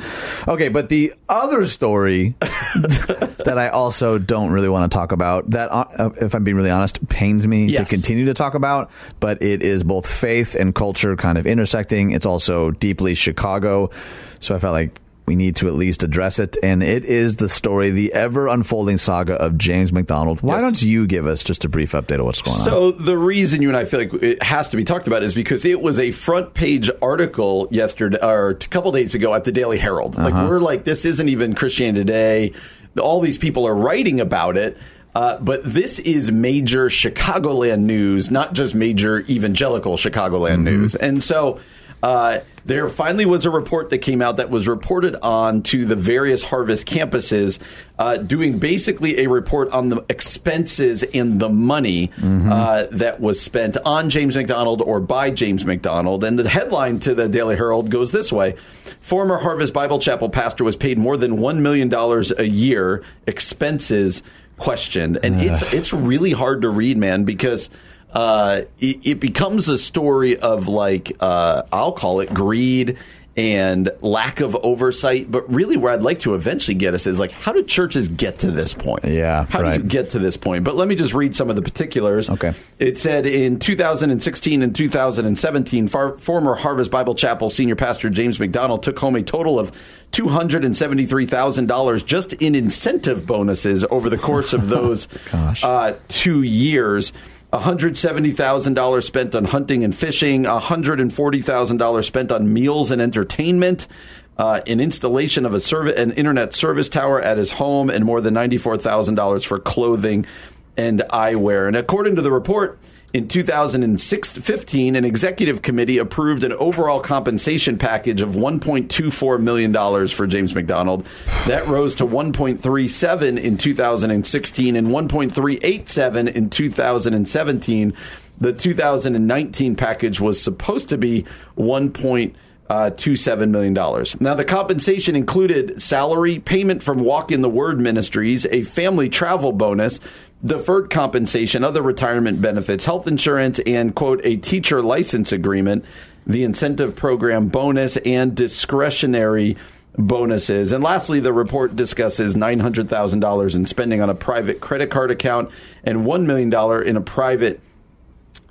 Okay, but the other story that I also don't really want to talk about, that, uh, if I'm being really honest, pains me Yes. to continue to talk about, but it is both faith and culture kind of intersecting. It's also deeply Chicago. So I felt like we need to at least address it. And it is the story, the ever unfolding saga of James MacDonald. Why Yes. don't you give us just a brief update of what's going on? So the reason you and I feel like it has to be talked about is because it was a front page article yesterday or a couple days ago at the Daily Herald. Like Uh-huh. we're like this isn't even Christianity Today. All these people are writing about it. Uh, but this is major Chicagoland news, not just major evangelical Chicagoland news. And so uh, there finally was a report that came out that was reported on to the various Harvest campuses, uh, doing basically a report on the expenses and the money uh, that was spent on James MacDonald or by James MacDonald. And the headline to the Daily Herald goes this way Former Harvest Bible Chapel pastor was paid more than $1 million a year, expenses questioned. And it's, it's really hard to read, man, because uh, it, it becomes a story of like uh, I'll call it greed and lack of oversight. But really, where I'd like to eventually get us is like, how do churches get to this point? Yeah, how right. do you get to this point? But let me just read some of the particulars. Okay. It said in 2016 and 2017, far, former Harvest Bible Chapel senior pastor James MacDonald took home a total of $273,000 just in incentive bonuses over the course of those uh, two years. $170,000 spent on hunting and fishing, $140,000 spent on meals and entertainment, uh, an installation of a serv- an internet service tower at his home, and more than $94,000 for clothing and eyewear. And according to the report, in 2015, an executive committee approved an overall compensation package of $1.24 million for James MacDonald. That rose to 1.37 in 2016 and 1.387 in 2017. The 2019 package was supposed to be 1. Uh, $27 million. Now, the compensation included salary, payment from Walk in the Word Ministries, a family travel bonus, deferred compensation, other retirement benefits, health insurance, and, quote, a teacher license agreement, the incentive program bonus, and discretionary bonuses. And lastly, the report discusses $900,000 in spending on a private credit card account and $1 million in a private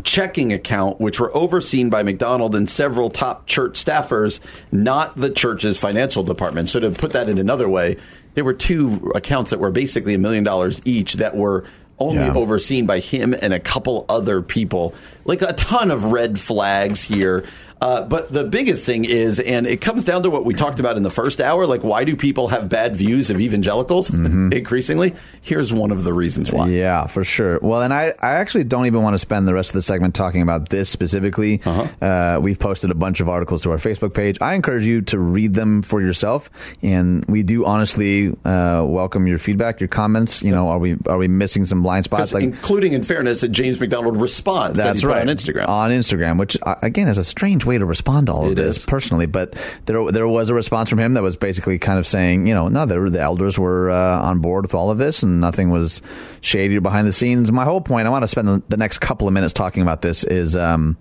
checking account, which were overseen by MacDonald and several top church staffers, not the church's financial department. So to put that in another way, there were two accounts that were basically a million dollars each that were only Yeah. overseen by him and a couple other people. Like a ton of red flags here. Uh, but the biggest thing is, and it comes down to what we talked about in the first hour, like why do people have bad views of evangelicals increasingly? Here's one of the reasons why. Yeah, for sure. Well, and I, I actually don't even want to spend the rest of the segment talking about this specifically. Uh-huh. Uh, we've posted a bunch of articles to our Facebook page. I encourage you to read them for yourself, and we do honestly uh, welcome your feedback, your comments. You know, are we are we missing some blind spots? Like including in fairness, a James MacDonald response that that's put right on Instagram. On Instagram, which uh, again is a strange way way to respond to all of It this is. personally, but there there was a response from him that was basically kind of saying, you know, no, the, the elders were uh, on board with all of this, and nothing was shady behind the scenes. My whole point, I want to spend the, the next couple of minutes talking about this, is. Um,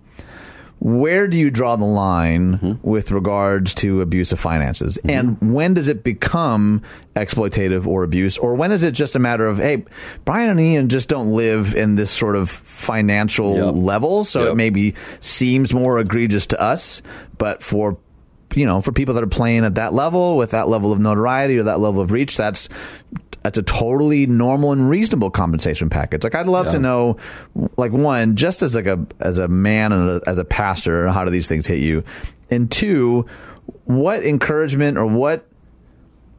where do you draw the line Mm-hmm. with regards to abuse of finances? And when does it become exploitative or abuse? Or when is it just a matter of, hey, Brian and Ian just don't live in this sort of financial Yep. level, so Yep. it maybe seems more egregious to us, but for you know, for people that are playing at that level with that level of notoriety or that level of reach, that's that's a totally normal and reasonable compensation package. Like I'd love to know, like one, just as like a as a man and a, as a pastor, how do these things hit you? And two, what encouragement or what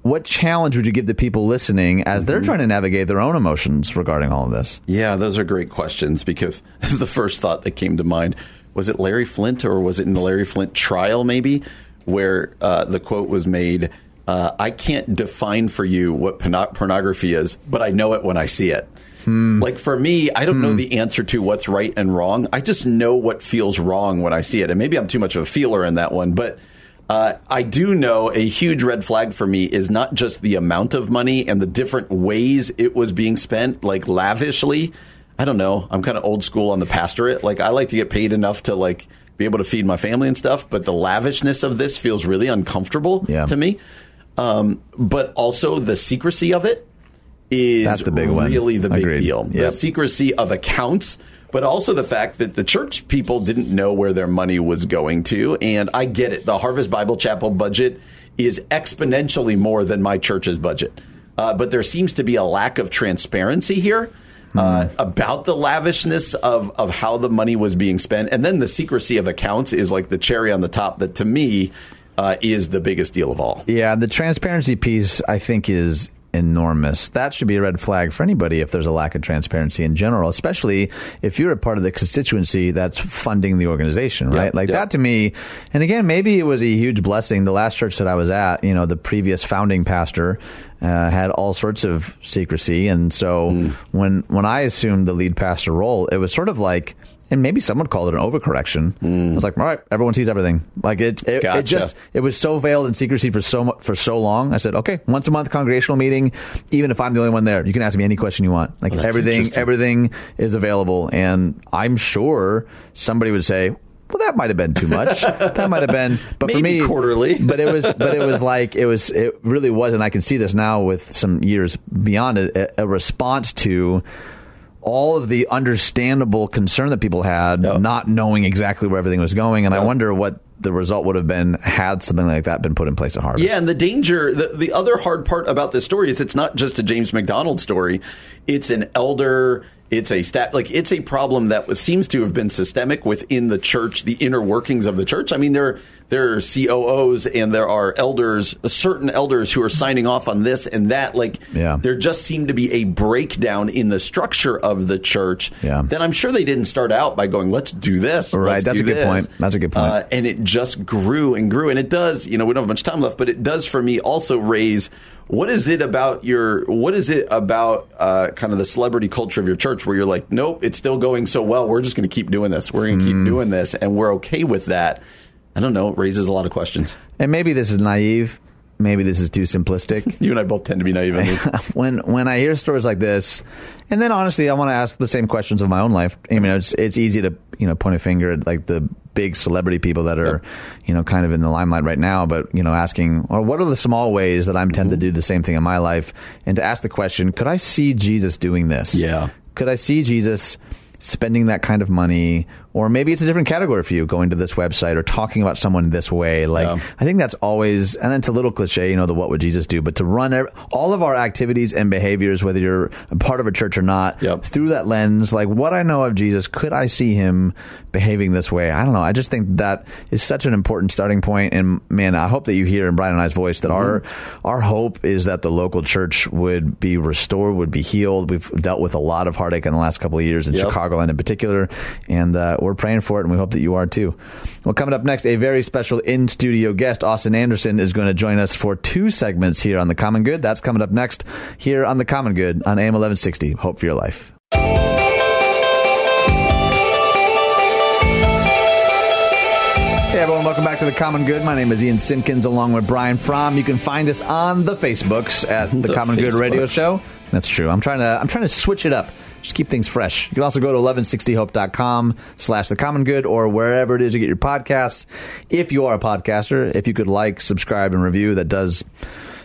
what challenge would you give the people listening as they're trying to navigate their own emotions regarding all of this? Yeah, those are great questions because the first thought that came to mind was it Larry Flynt or was it in the Larry Flynt trial, maybe, where uh, the quote was made uh, I can't define for you what porno- pornography is, but I know it when I see it. Like for me, I don't know the answer to what's right and wrong. I just know what feels wrong when I see it. And maybe I'm too much of a feeler in that one, but uh, I do know a huge red flag for me is not just the amount of money and the different ways it was being spent, like lavishly. I don't know. I'm kind of old school on the pastorate. Like I like to get paid enough to like be able to feed my family and stuff, but the lavishness of this feels really uncomfortable Yeah. to me. Um, but also the secrecy of it is That's the big one. really the big Agreed. deal. The secrecy of accounts, but also the fact that the church people didn't know where their money was going to. And I get it. The Harvest Bible Chapel budget is exponentially more than my church's budget. Uh, but there seems to be a lack of transparency here. Uh, about the lavishness of, of how the money was being spent. And then the secrecy of accounts is like the cherry on the top that to me uh, is the biggest deal of all. Yeah, the transparency piece I think is enormous. That should be a red flag for anybody if there's a lack of transparency in general, especially if you're a part of the constituency that's funding the organization, right? like yeah. that to me, and again, maybe it was a huge blessing. The last church that I was at, you know, the previous founding pastor uh, had all sorts of secrecy, and so Hmm. when when I assumed the lead pastor role, it was sort of like. And maybe someone called it an overcorrection. I was like, all right, everyone sees everything. Like it, it, it Hmm. Just it was so veiled in secrecy for so for so long. I said, okay, once a month congregational meeting. Even if I'm the only one there, you can ask me any question you want. Like that's everything, everything is available, and I'm sure somebody would say. Well, that might have been too much. that might have been, but for me, quarterly. but it was, but it was like it was. It really was, and I can see this now with some years beyond it. A, a response to all of the understandable concern that people had, not knowing exactly where everything was going, and I wonder what the result would have been had something like that been put in place at Harvest. Yeah, and the danger, the, the other hard part about this story is it's not just a James MacDonald story. It's an elder, it's a stat, like it's a problem that was, seems to have been systemic within the church, the inner workings of the church. I mean, there there are COOs and there are elders, certain elders who are signing off on this and that. Like, Yeah. there just seemed to be a breakdown in the structure of the church. Yeah. That I'm sure they didn't start out by going, "Let's do this." Right, that's a good this." point. That's a good point. Uh, and it just grew and grew and it does you know we don't have much time left but it does for me also raise what is it about your what is it about uh, kind of the celebrity culture of your church where you're like nope it's still going so well we're just going to keep doing this we're going to Hmm. keep doing this and we're okay with that i don't know it raises a lot of questions And maybe this is naive. Maybe this is too simplistic. you and i both tend to be naive when when I hear stories like this, and then honestly, I want to ask the same questions of my own life. I mean, it's it's easy to you know point a finger at like the big celebrity people that are you know kind of in the limelight right now, but you know asking or what are the small ways that I'm tempted to mm-hmm. do the same thing in my life, and to ask the question, could I see Jesus doing this? Yeah. Could I see Jesus? spending that kind of money or maybe it's a different category for you going to this website or talking about someone this way like Yeah. I think that's always, and it's a little cliche, you know, the what would Jesus do, but to run all of our activities and behaviors, whether you're a part of a church or not, Yep. through that lens, like what I know of Jesus, could I see him behaving this way? I don't know. I just think that is such an important starting point. And man, I hope that you hear in Brian and I's voice that our, Mm-hmm. our hope is that the local church would be restored, would be healed. We've dealt with a lot of heartache in the last couple of years in Yep. Chicagoland in particular, and uh, we're praying for it, and we hope that you are too. Well, coming up next, a very special in studio guest, Austin Anderson, is going to join us for two segments here on The Common Good. That's coming up next here on The Common Good on AM 1160. Hope for your life. Hey everyone, welcome back to the Common Good. My name is Ian Simpkins, along with Brian Fromm. You can find us on the Facebooks at the, The Common Good Radio Show. That's true. I'm trying to I'm trying to switch it up. Just keep things fresh. You can also go to 1160hope.com slash the common good or wherever it is you get your podcasts. If you are a podcaster, if you could like, subscribe, and review, that does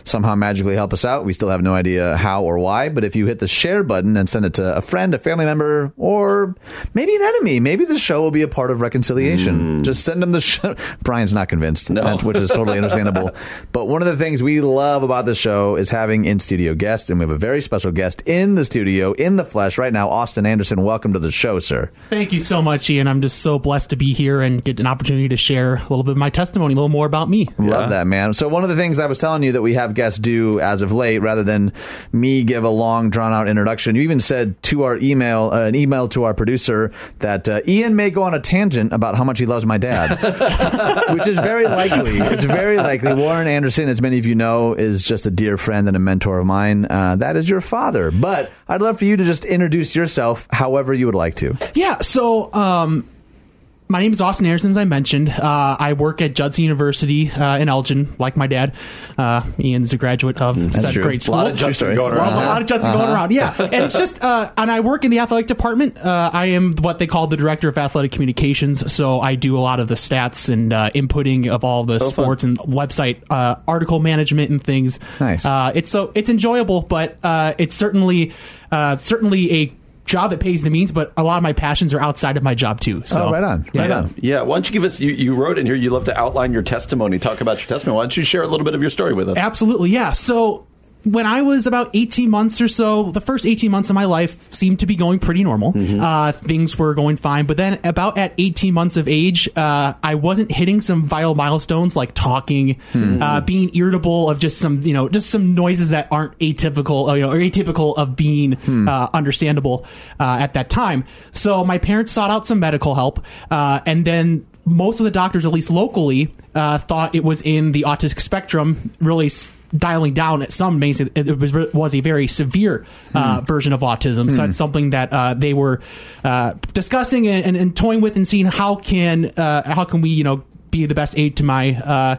somehow magically help us out. We still have no idea how or why, but if you hit the share button and send it to a friend, a family member, or maybe an enemy, maybe the show will be a part of reconciliation. Hmm. Just send them the show. Brian's not convinced, No. which is totally understandable. but one of the things we love about the show is having in studio guests, and we have a very special guest in the studio, in the flesh right now. Austin Anderson, welcome to the show, sir. Thank you so much, Ian. I'm just so blessed to be here and get an opportunity to share a little bit of my testimony, a little more about me. Love that, man. So one of the things I was telling you that we have guests do as of late, rather than me give a long, drawn out introduction, you even said to our email, uh, an email to our producer, that uh, Ian may go on a tangent about how much he loves my dad, which is very likely. It's very likely. Warren Anderson, as many of you know, is just a dear friend and a mentor of mine. Uh, that is your father. But I'd love for you to just introduce yourself however you would like to. Yeah, so um, my name is Austin Anderson, as I mentioned. Uh, I work at Judson University uh, in Elgin, like my dad. Uh, Ian's a graduate of that true. great A school. lot of Judson going A lot, around. a lot of Judson going around, yeah. And it's just, uh, and I work in the athletic department. Uh, I am what they call the director of athletic communications. So I do a lot of the stats and uh, inputting of all the sports and website uh, article management and things. Nice. Uh, it's so it's enjoyable, but uh, it's certainly uh, certainly a job that pays the means. But a lot of my passions are outside of my job too. Oh, so oh, right on. yeah. Right on. Yeah, why don't you give us? You, you wrote in here. You love to outline your testimony, talk about your testimony. Why don't you share a little bit of your story with us? Absolutely, yeah. So when I was about 18 months or so, the first 18 months of my life seemed to be going pretty normal. Uh, things were going fine. But then, about at 18 months of age, uh, I wasn't hitting some vital milestones like talking, uh, being irritable of just some, you know, just some noises that aren't atypical, uh, you know, or atypical of being uh, understandable uh, at that time. So my parents sought out some medical help, uh, and then most of the doctors, at least locally, uh, thought it was in the autistic spectrum, really dialing down at some main. It was, was a very severe uh, version of autism. So that's something that uh, they were uh, discussing and, and, and toying with and seeing how can uh, how can we you know be the best aid to my uh,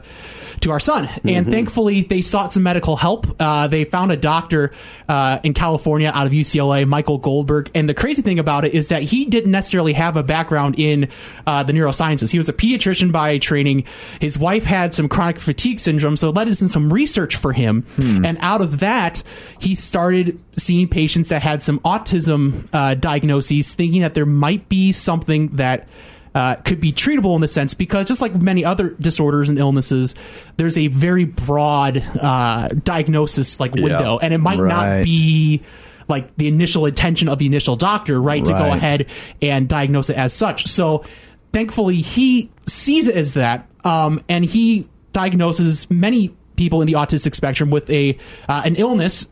to our son. And thankfully, they sought some medical help. Uh, they found a doctor uh, in California out of UCLA, Michael Goldberg. And the crazy thing about it is that he didn't necessarily have a background in uh, the neurosciences. He was a pediatrician by training. His wife had some chronic fatigue syndrome, so it led us in some research for him. And out of that, he started seeing patients that had some autism uh, diagnoses, thinking that there might be something that uh, could be treatable in the sense because just like many other disorders and illnesses, there's a very broad uh, diagnosis like window, and it might Right. not be like the initial intention of the initial doctor, right, to go ahead and diagnose it as such. So thankfully, he sees it as that, um, and he diagnoses many people in the autistic spectrum with a uh, an illness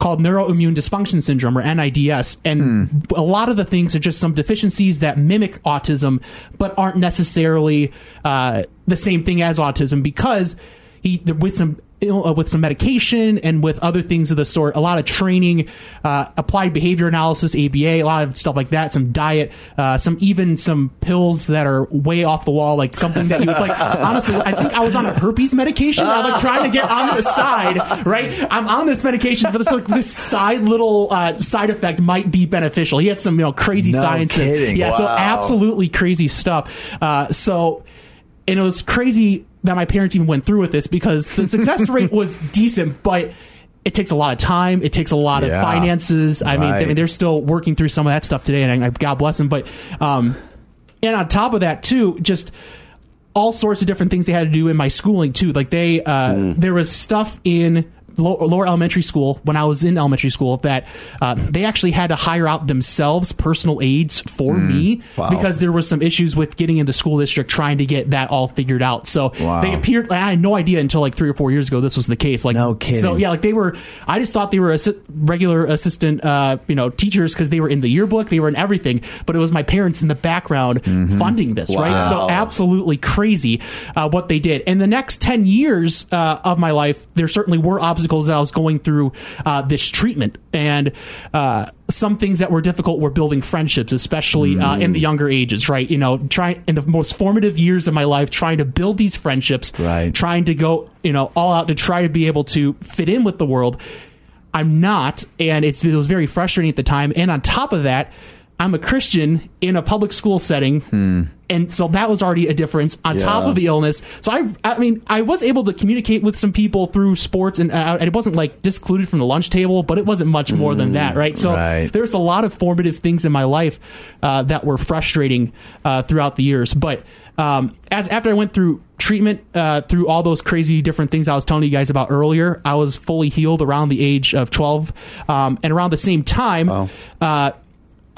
called neuroimmune dysfunction syndrome or NIDS. And a lot of the things are just some deficiencies that mimic autism, but aren't necessarily uh, the same thing as autism because he with some ill- uh, with some medication and with other things of the sort, a lot of training, uh, applied behavior analysis, ABA, a lot of stuff like that, some diet, uh, some even some pills that are way off the wall, like something that you would like. honestly, I think I was on a herpes medication. I was like trying to get on the side, right? I'm on this medication for this like this side little uh, side effect might be beneficial. He had some you know crazy No sciences, kidding. yeah. So absolutely crazy stuff. Uh, so and it was crazy that my parents even went through with this because the success rate was decent, but it takes a lot of time. It takes a lot Yeah. of finances. I mean, I mean, they're still working through some of that stuff today, and I, God bless them. But um, and on top of that, too, just all sorts of different things they had to do in my schooling too. Like they, uh, there was stuff in lower elementary school when I was in elementary school that uh, they actually had to hire out themselves personal aides for me because there was some issues with getting into school district trying to get that all figured out. So Wow. they appeared. I had no idea until like three or four years ago this was the case. Like No kidding. So yeah, like they were. I just thought they were assi- regular assistant, uh, you know, teachers because they were in the yearbook, they were in everything. But it was my parents in the background funding this, right? So absolutely crazy uh, what they did. And the next 10 years uh, of my life, there certainly were obstacles obstacles as I was going through uh, this treatment, and uh, some things that were difficult were building friendships, especially uh, in the younger ages. Right, you know, trying in the most formative years of my life, trying to build these friendships, Right. trying to go, you know, all out to try to be able to fit in with the world. I'm not, and it's, it was very frustrating at the time. And on top of that, I'm a Christian in a public school setting, and so that was already a difference. On top of the illness, so I, I mean, I was able to communicate with some people through sports, and uh, it wasn't like discluded from the lunch table, but it wasn't much more than that, right? So right. there's a lot of formative things in my life uh, that were frustrating uh, throughout the years, but. Um, as after I went through treatment, uh, through all those crazy different things I was telling you guys about earlier, I was fully healed around the age of 12. Um, and around the same time, uh,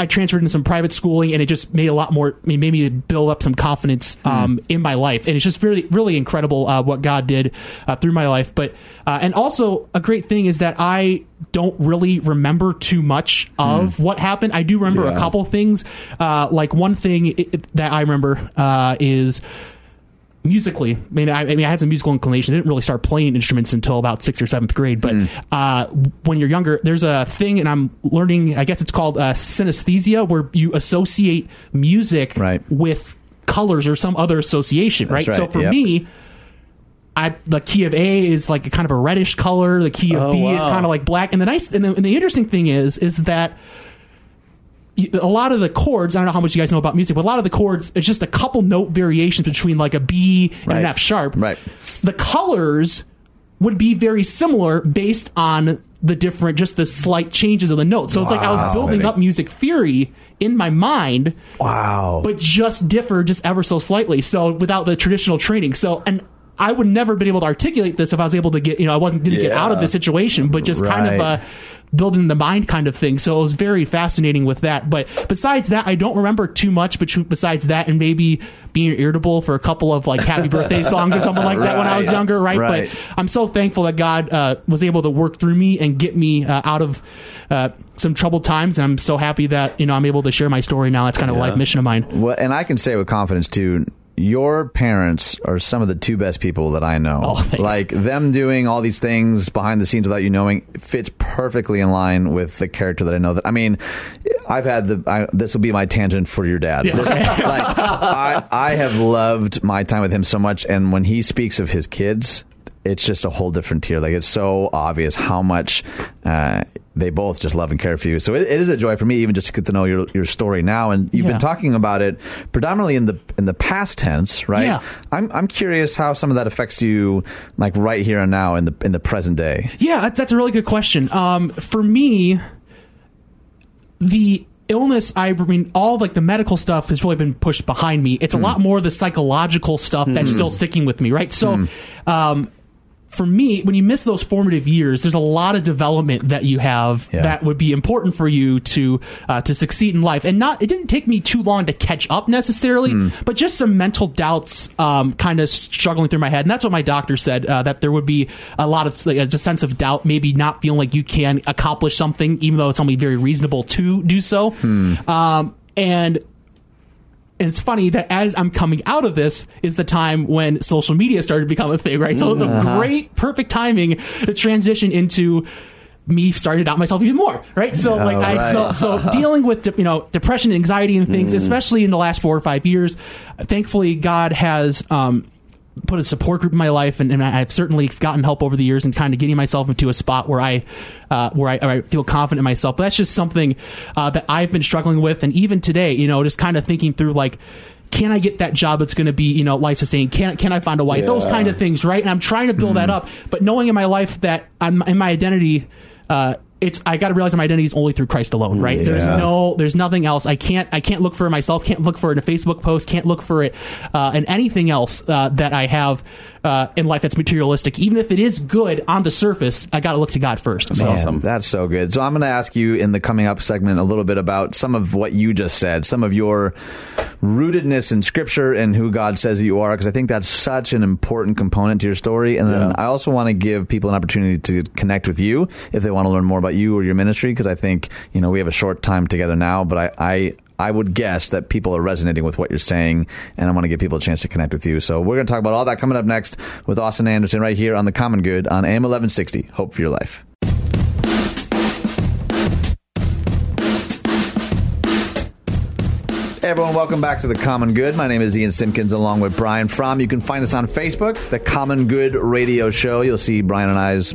I transferred into some private schooling, and it just made a lot more. It made me build up some confidence um, in my life, and it's just really, really incredible uh, what God did uh, through my life. But uh, and also a great thing is that I don't really remember too much of what happened. I do remember a couple things. Uh, like one thing i- i- that I remember uh, is musically. I mean, I, I mean, I had some musical inclination. I didn't really start playing instruments until about sixth or seventh grade. But uh, when you're younger, there's a thing, and I'm learning. I guess it's called uh, synesthesia, where you associate music Right. with colors or some other association. Right. That's So for yep. me. I, the key of A is like a kind of a reddish color. The key of Oh, B is kind of like black. And the nice and the, and the interesting thing is is that a lot of the chords, I don't know how much you guys know about music, but a lot of the chords, it's just a couple note variations between like a B and an F sharp. Right. The colors would be very similar based on the different, just the slight changes of the notes. So it's like I was building up music theory in my mind, Wow. but just differ just ever so slightly. So without the traditional training. So, and I would never been able to articulate this if I was able to get, you know, I wasn't didn't get out of the situation, but just kind of uh, Right. Building the mind kind of thing. So it was very fascinating with that. But besides that, I don't remember too much. But besides that, and maybe being irritable for a couple of like happy birthday songs or something like that when I was younger, right? Right. But I'm so thankful that God uh, was able to work through me and get me uh, out of uh, some troubled times. And I'm so happy that you know I'm able to share my story now. That's kind of a life mission of mine. Well, and I can say with confidence too. Your parents are some of the two best people that I know. Oh, like them doing all these things behind the scenes without you knowing fits perfectly in line with the character that I know. That I mean, I've had the. I, this will be my tangent for your dad. Yeah. This- like, I, I have loved my time with him so much, and when he speaks of his kids, it's just a whole different tier. Like it's so obvious how much uh, they both just love and care for you. So it, it is a joy for me, even just to get to know your your story now. And you've Yeah. been talking about it predominantly in the in the past tense, right? Yeah. I'm I'm curious how some of that affects you, like right here and now in the in the present day. Yeah, that's, that's a really good question. Um, for me, the illness, I mean, all like the medical stuff has really been pushed behind me. It's a lot more the psychological stuff that's still sticking with me, right? So, um, for me, when you miss those formative years, there's a lot of development that you have Yeah. that would be important for you to uh, to succeed in life. And not, it didn't take me too long to catch up necessarily, but just some mental doubts, um, kind of struggling through my head. And that's what my doctor said uh, that there would be a lot of like, a sense of doubt, maybe not feeling like you can accomplish something, even though it's only very reasonable to do so. Um, and and it's funny that as I'm coming out of this is the time when social media started to become a thing, right? So it's a great, perfect timing to transition into me starting to doubt myself even more, right? So like I so so dealing with de- you know depression, anxiety, and things, especially in the last four or five years. Thankfully, God has. Um, put a support group in my life and, and I've certainly gotten help over the years and kind of getting myself into a spot where I uh, where I, I feel confident in myself. But that's just something uh, that I've been struggling with. And even today you know just kind of thinking through like can I get that job that's going to be you know life sustaining? Can can I find a wife? Those kind of things right? And I'm trying to build that up but knowing in my life that I'm in my identity uh, it's I got to realize my identity is only through Christ alone, right? There's no, there's nothing else. I can't, I can't look for it myself. Can't look for it in a Facebook post. Can't look for it uh, in anything else uh, that I have uh, in life that's materialistic. Even if it is good on the surface, I got to look to God first. So, Man, That's so good. So I'm going to ask you in the coming up segment a little bit about some of what you just said, some of your rootedness in Scripture and who God says you are, because I think that's such an important component to your story. And then Yeah. I also want to give people an opportunity to connect with you if they want to learn more about you or your ministry, because I think you know we have a short time together now, but I I, I would guess that people are resonating with what you're saying, and I want to give people a chance to connect with you. So we're going to talk about all that coming up next with Austin Anderson right here on the Common Good on AM 1160. Hope for your life. Hey everyone, welcome back to the Common Good. My name is Ian Simpkins, along with Brian Fromm. You can find us on Facebook, the Common Good Radio Show. You'll see Brian and I's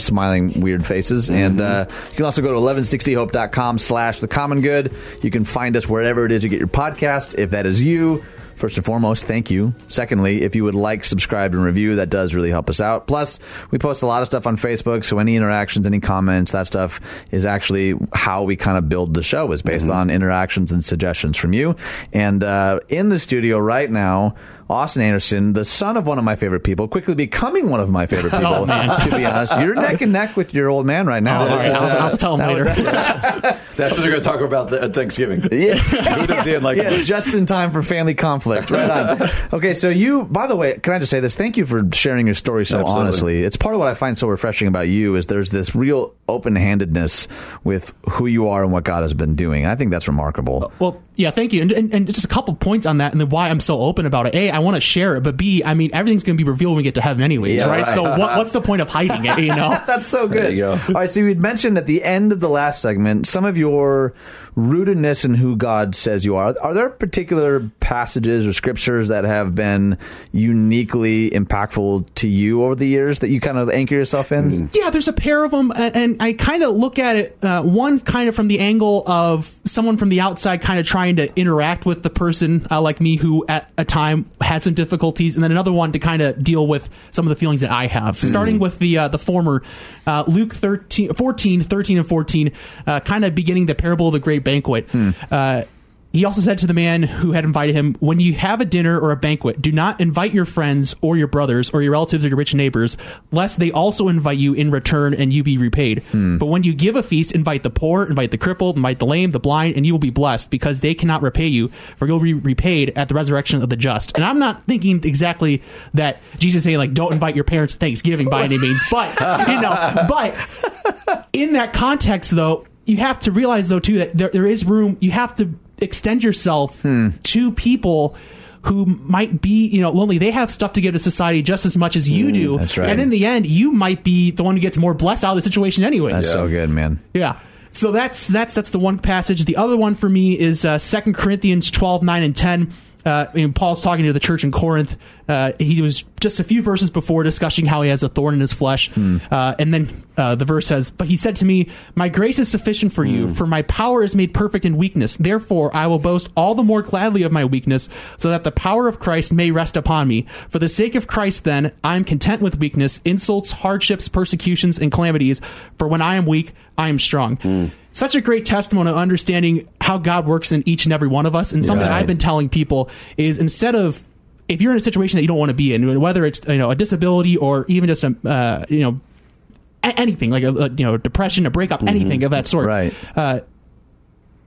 smiling weird faces and uh, you can also go to 1160hope.com slash the common good you can find us wherever it is you get your podcast if that is you First and foremost, thank you. Secondly, if you would like, subscribe, and review, that does really help us out. Plus, we post a lot of stuff on Facebook, so any interactions, any comments, that stuff is actually how we kind of build the show, is based on interactions and suggestions from you. And uh, in the studio right now, Austin Anderson, the son of one of my favorite people, quickly becoming one of my favorite people. to be honest, you're neck and neck with your old man right now. Oh, right, is, I'll, uh, I'll tell him later. That's what they're going to talk about at Thanksgiving. Yeah. Who does Ian like? yeah, just in time for family conflict. Right on. Okay, so you, by the way, can I just say this? Thank you for sharing your story so Absolutely. honestly. It's part of what I find so refreshing about you is there's this real open handedness with who you are and what God has been doing. I think that's remarkable. Well, yeah, thank you. And, and, and just a couple points on that and then why I'm so open about it. A, I want to share it, but B, I mean, everything's going to be revealed when we get to heaven anyways, Yeah, right? right. So what, what's the point of hiding it, you know? That's so good. There you go. All right, so you had mentioned at the end of the last segment some of your rootedness in who God says you are. Are there particular passages or scriptures that have been uniquely impactful to you over the years that you kind of anchor yourself in? Yeah, there's a pair of them, and, and I kind of look at it uh, one kind of from the angle of someone from the outside, kind of trying to interact with the person uh, like me who at a time had some difficulties, and then another one to kind of deal with some of the feelings that I have. Starting with the uh, the former, uh, Luke 13, 14, 13 and 14, uh, kind of beginning the parable of the great banquet. Uh, he also said to the man who had invited him, When you have a dinner or a banquet, do not invite your friends or your brothers or your relatives or your rich neighbors, lest they also invite you in return and you be repaid. But when you give a feast, invite the poor, invite the crippled, invite the lame, the blind, and you will be blessed, because they cannot repay you, for you'll be repaid at the resurrection of the just. And I'm not thinking exactly that Jesus is saying, like, don't invite your parents to Thanksgiving by any means, but, you know, but in that context, though, you have to realize, though, too, that there, there is room. You have to extend yourself to people who might be, you know, lonely. They have stuff to give to society just as much as you do. that's right. And in the end, you might be the one who gets more blessed out of the situation anyway. That's so good, man. Yeah. So that's that's that's the one passage. The other one for me is uh, 2 Corinthians 12, 9, and 10. Uh, Paul's talking to the church in Corinth. Uh, he was just a few verses before discussing how he has a thorn in his flesh. Uh, and then uh, the verse says, But he said to me, My grace is sufficient for you, for my power is made perfect in weakness. Therefore, I will boast all the more gladly of my weakness, so that the power of Christ may rest upon me. For the sake of Christ, then, I am content with weakness, insults, hardships, persecutions, and calamities. For when I am weak, I am strong. Such a great testimony of understanding how God works in each and every one of us. And something Right. I've been telling people is instead of if you're in a situation that you don't want to be in, whether it's you know a disability or even just a uh, you know anything like a, a you know depression, a breakup, anything of that sort, Right. Uh,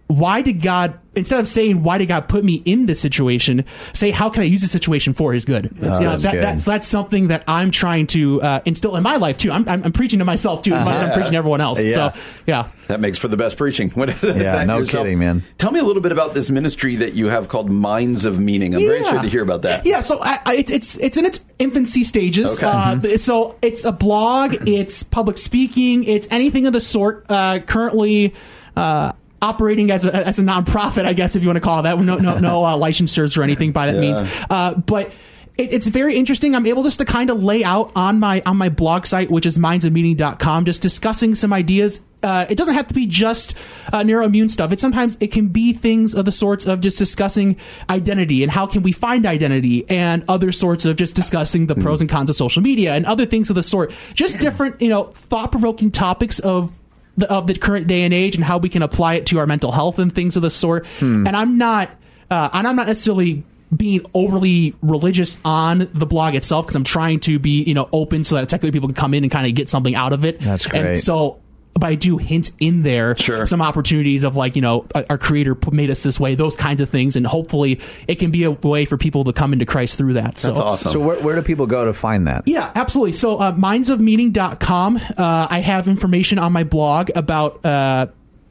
why did God instead of saying why did God put me in this situation, say how can I use this situation for His good? You know, Oh, that's that- good. that's that's something that I'm trying to uh, instill in my life too. I'm, I'm, I'm preaching to myself too as much as I'm preaching to everyone else. Yeah. So yeah. That makes for the best preaching. Yeah, no kidding, man. Tell me a little bit about this ministry that you have called Minds of Meaning. I'm very interested to hear about that. Yeah, so I, I, it, it's it's in its infancy stages. Okay. Uh, So it's a blog, it's public speaking, it's anything of the sort. Uh, currently. Uh, Operating as a as a nonprofit, I guess if you want to call it that, no no no uh, licensures or anything by that means, uh, but it, it's very interesting. I'm able just to kind of lay out on my on my blog site, which is mindsofmeaning.com, just discussing some ideas. Uh, it doesn't have to be just uh, neuroimmune stuff. It sometimes it can be things of the sorts of just discussing identity and how can we find identity, and other sorts of just discussing the pros and cons of social media and other things of the sort. Just different, you know, thought provoking topics of the, of the current day and age and how we can apply it to our mental health and things of the sort. And I'm not, uh, and I'm not necessarily being overly religious on the blog itself because I'm trying to be, you know, open so that secular people can come in and kind of get something out of it. That's great. And so, but I do hint in there Sure. some opportunities of like, you know, our our creator made us this way, those kinds of things. And hopefully it can be a way for people to come into Christ through that. So That's awesome. So where, where do people go to find that? yeah, absolutely. So, uh, mindsofmeaning.com, uh, I have information on my blog about uh,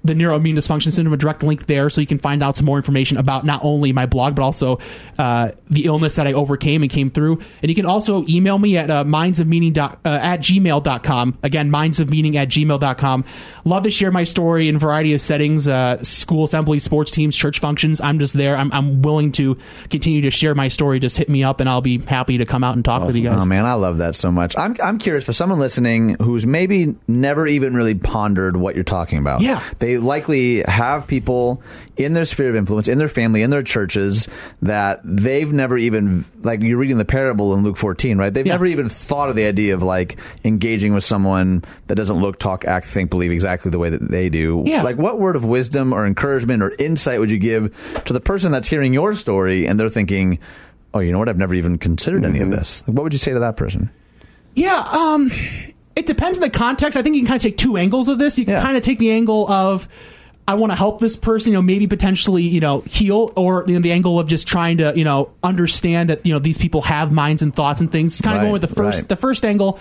the neuroimmune dysfunction syndrome, a direct link there, so you can find out some more information about not only my blog but also uh, the illness that I overcame and came through. And you can also email me at uh, mindsofmeaning dot, uh, at gmail.com. Again, mindsofmeaning at gmail.com. Love to share my story in a variety of settings, uh, school assemblies, sports teams, church functions. I'm just there. I'm, I'm willing to continue to share my story. Just hit me up, and I'll be happy to come out and talk with you guys. Oh man, I love that so much. I'm I'm curious for someone listening who's maybe never even really pondered what you're talking about. Yeah. They likely have people in their sphere of influence, in their family, in their churches that they've never even like you're reading the parable in Luke 14, right? They've Yeah. never even thought of the idea of like engaging with someone that doesn't look, talk, act, think, believe exactly the way that they do. Yeah. Like what word of wisdom or encouragement or insight would you give to the person that's hearing your story and they're thinking, "Oh, you know what? I've never even considered any of this." Like, what would you say to that person? Yeah, um, it depends on the context. I think you can kind of take two angles of this. You can Yeah. kind of take the angle of I want to help this person, you know, maybe potentially, you know, heal, or you know, the angle of just trying to, you know, understand that you know these people have minds and thoughts and things. Kind of Right, going with the first, right. the first angle.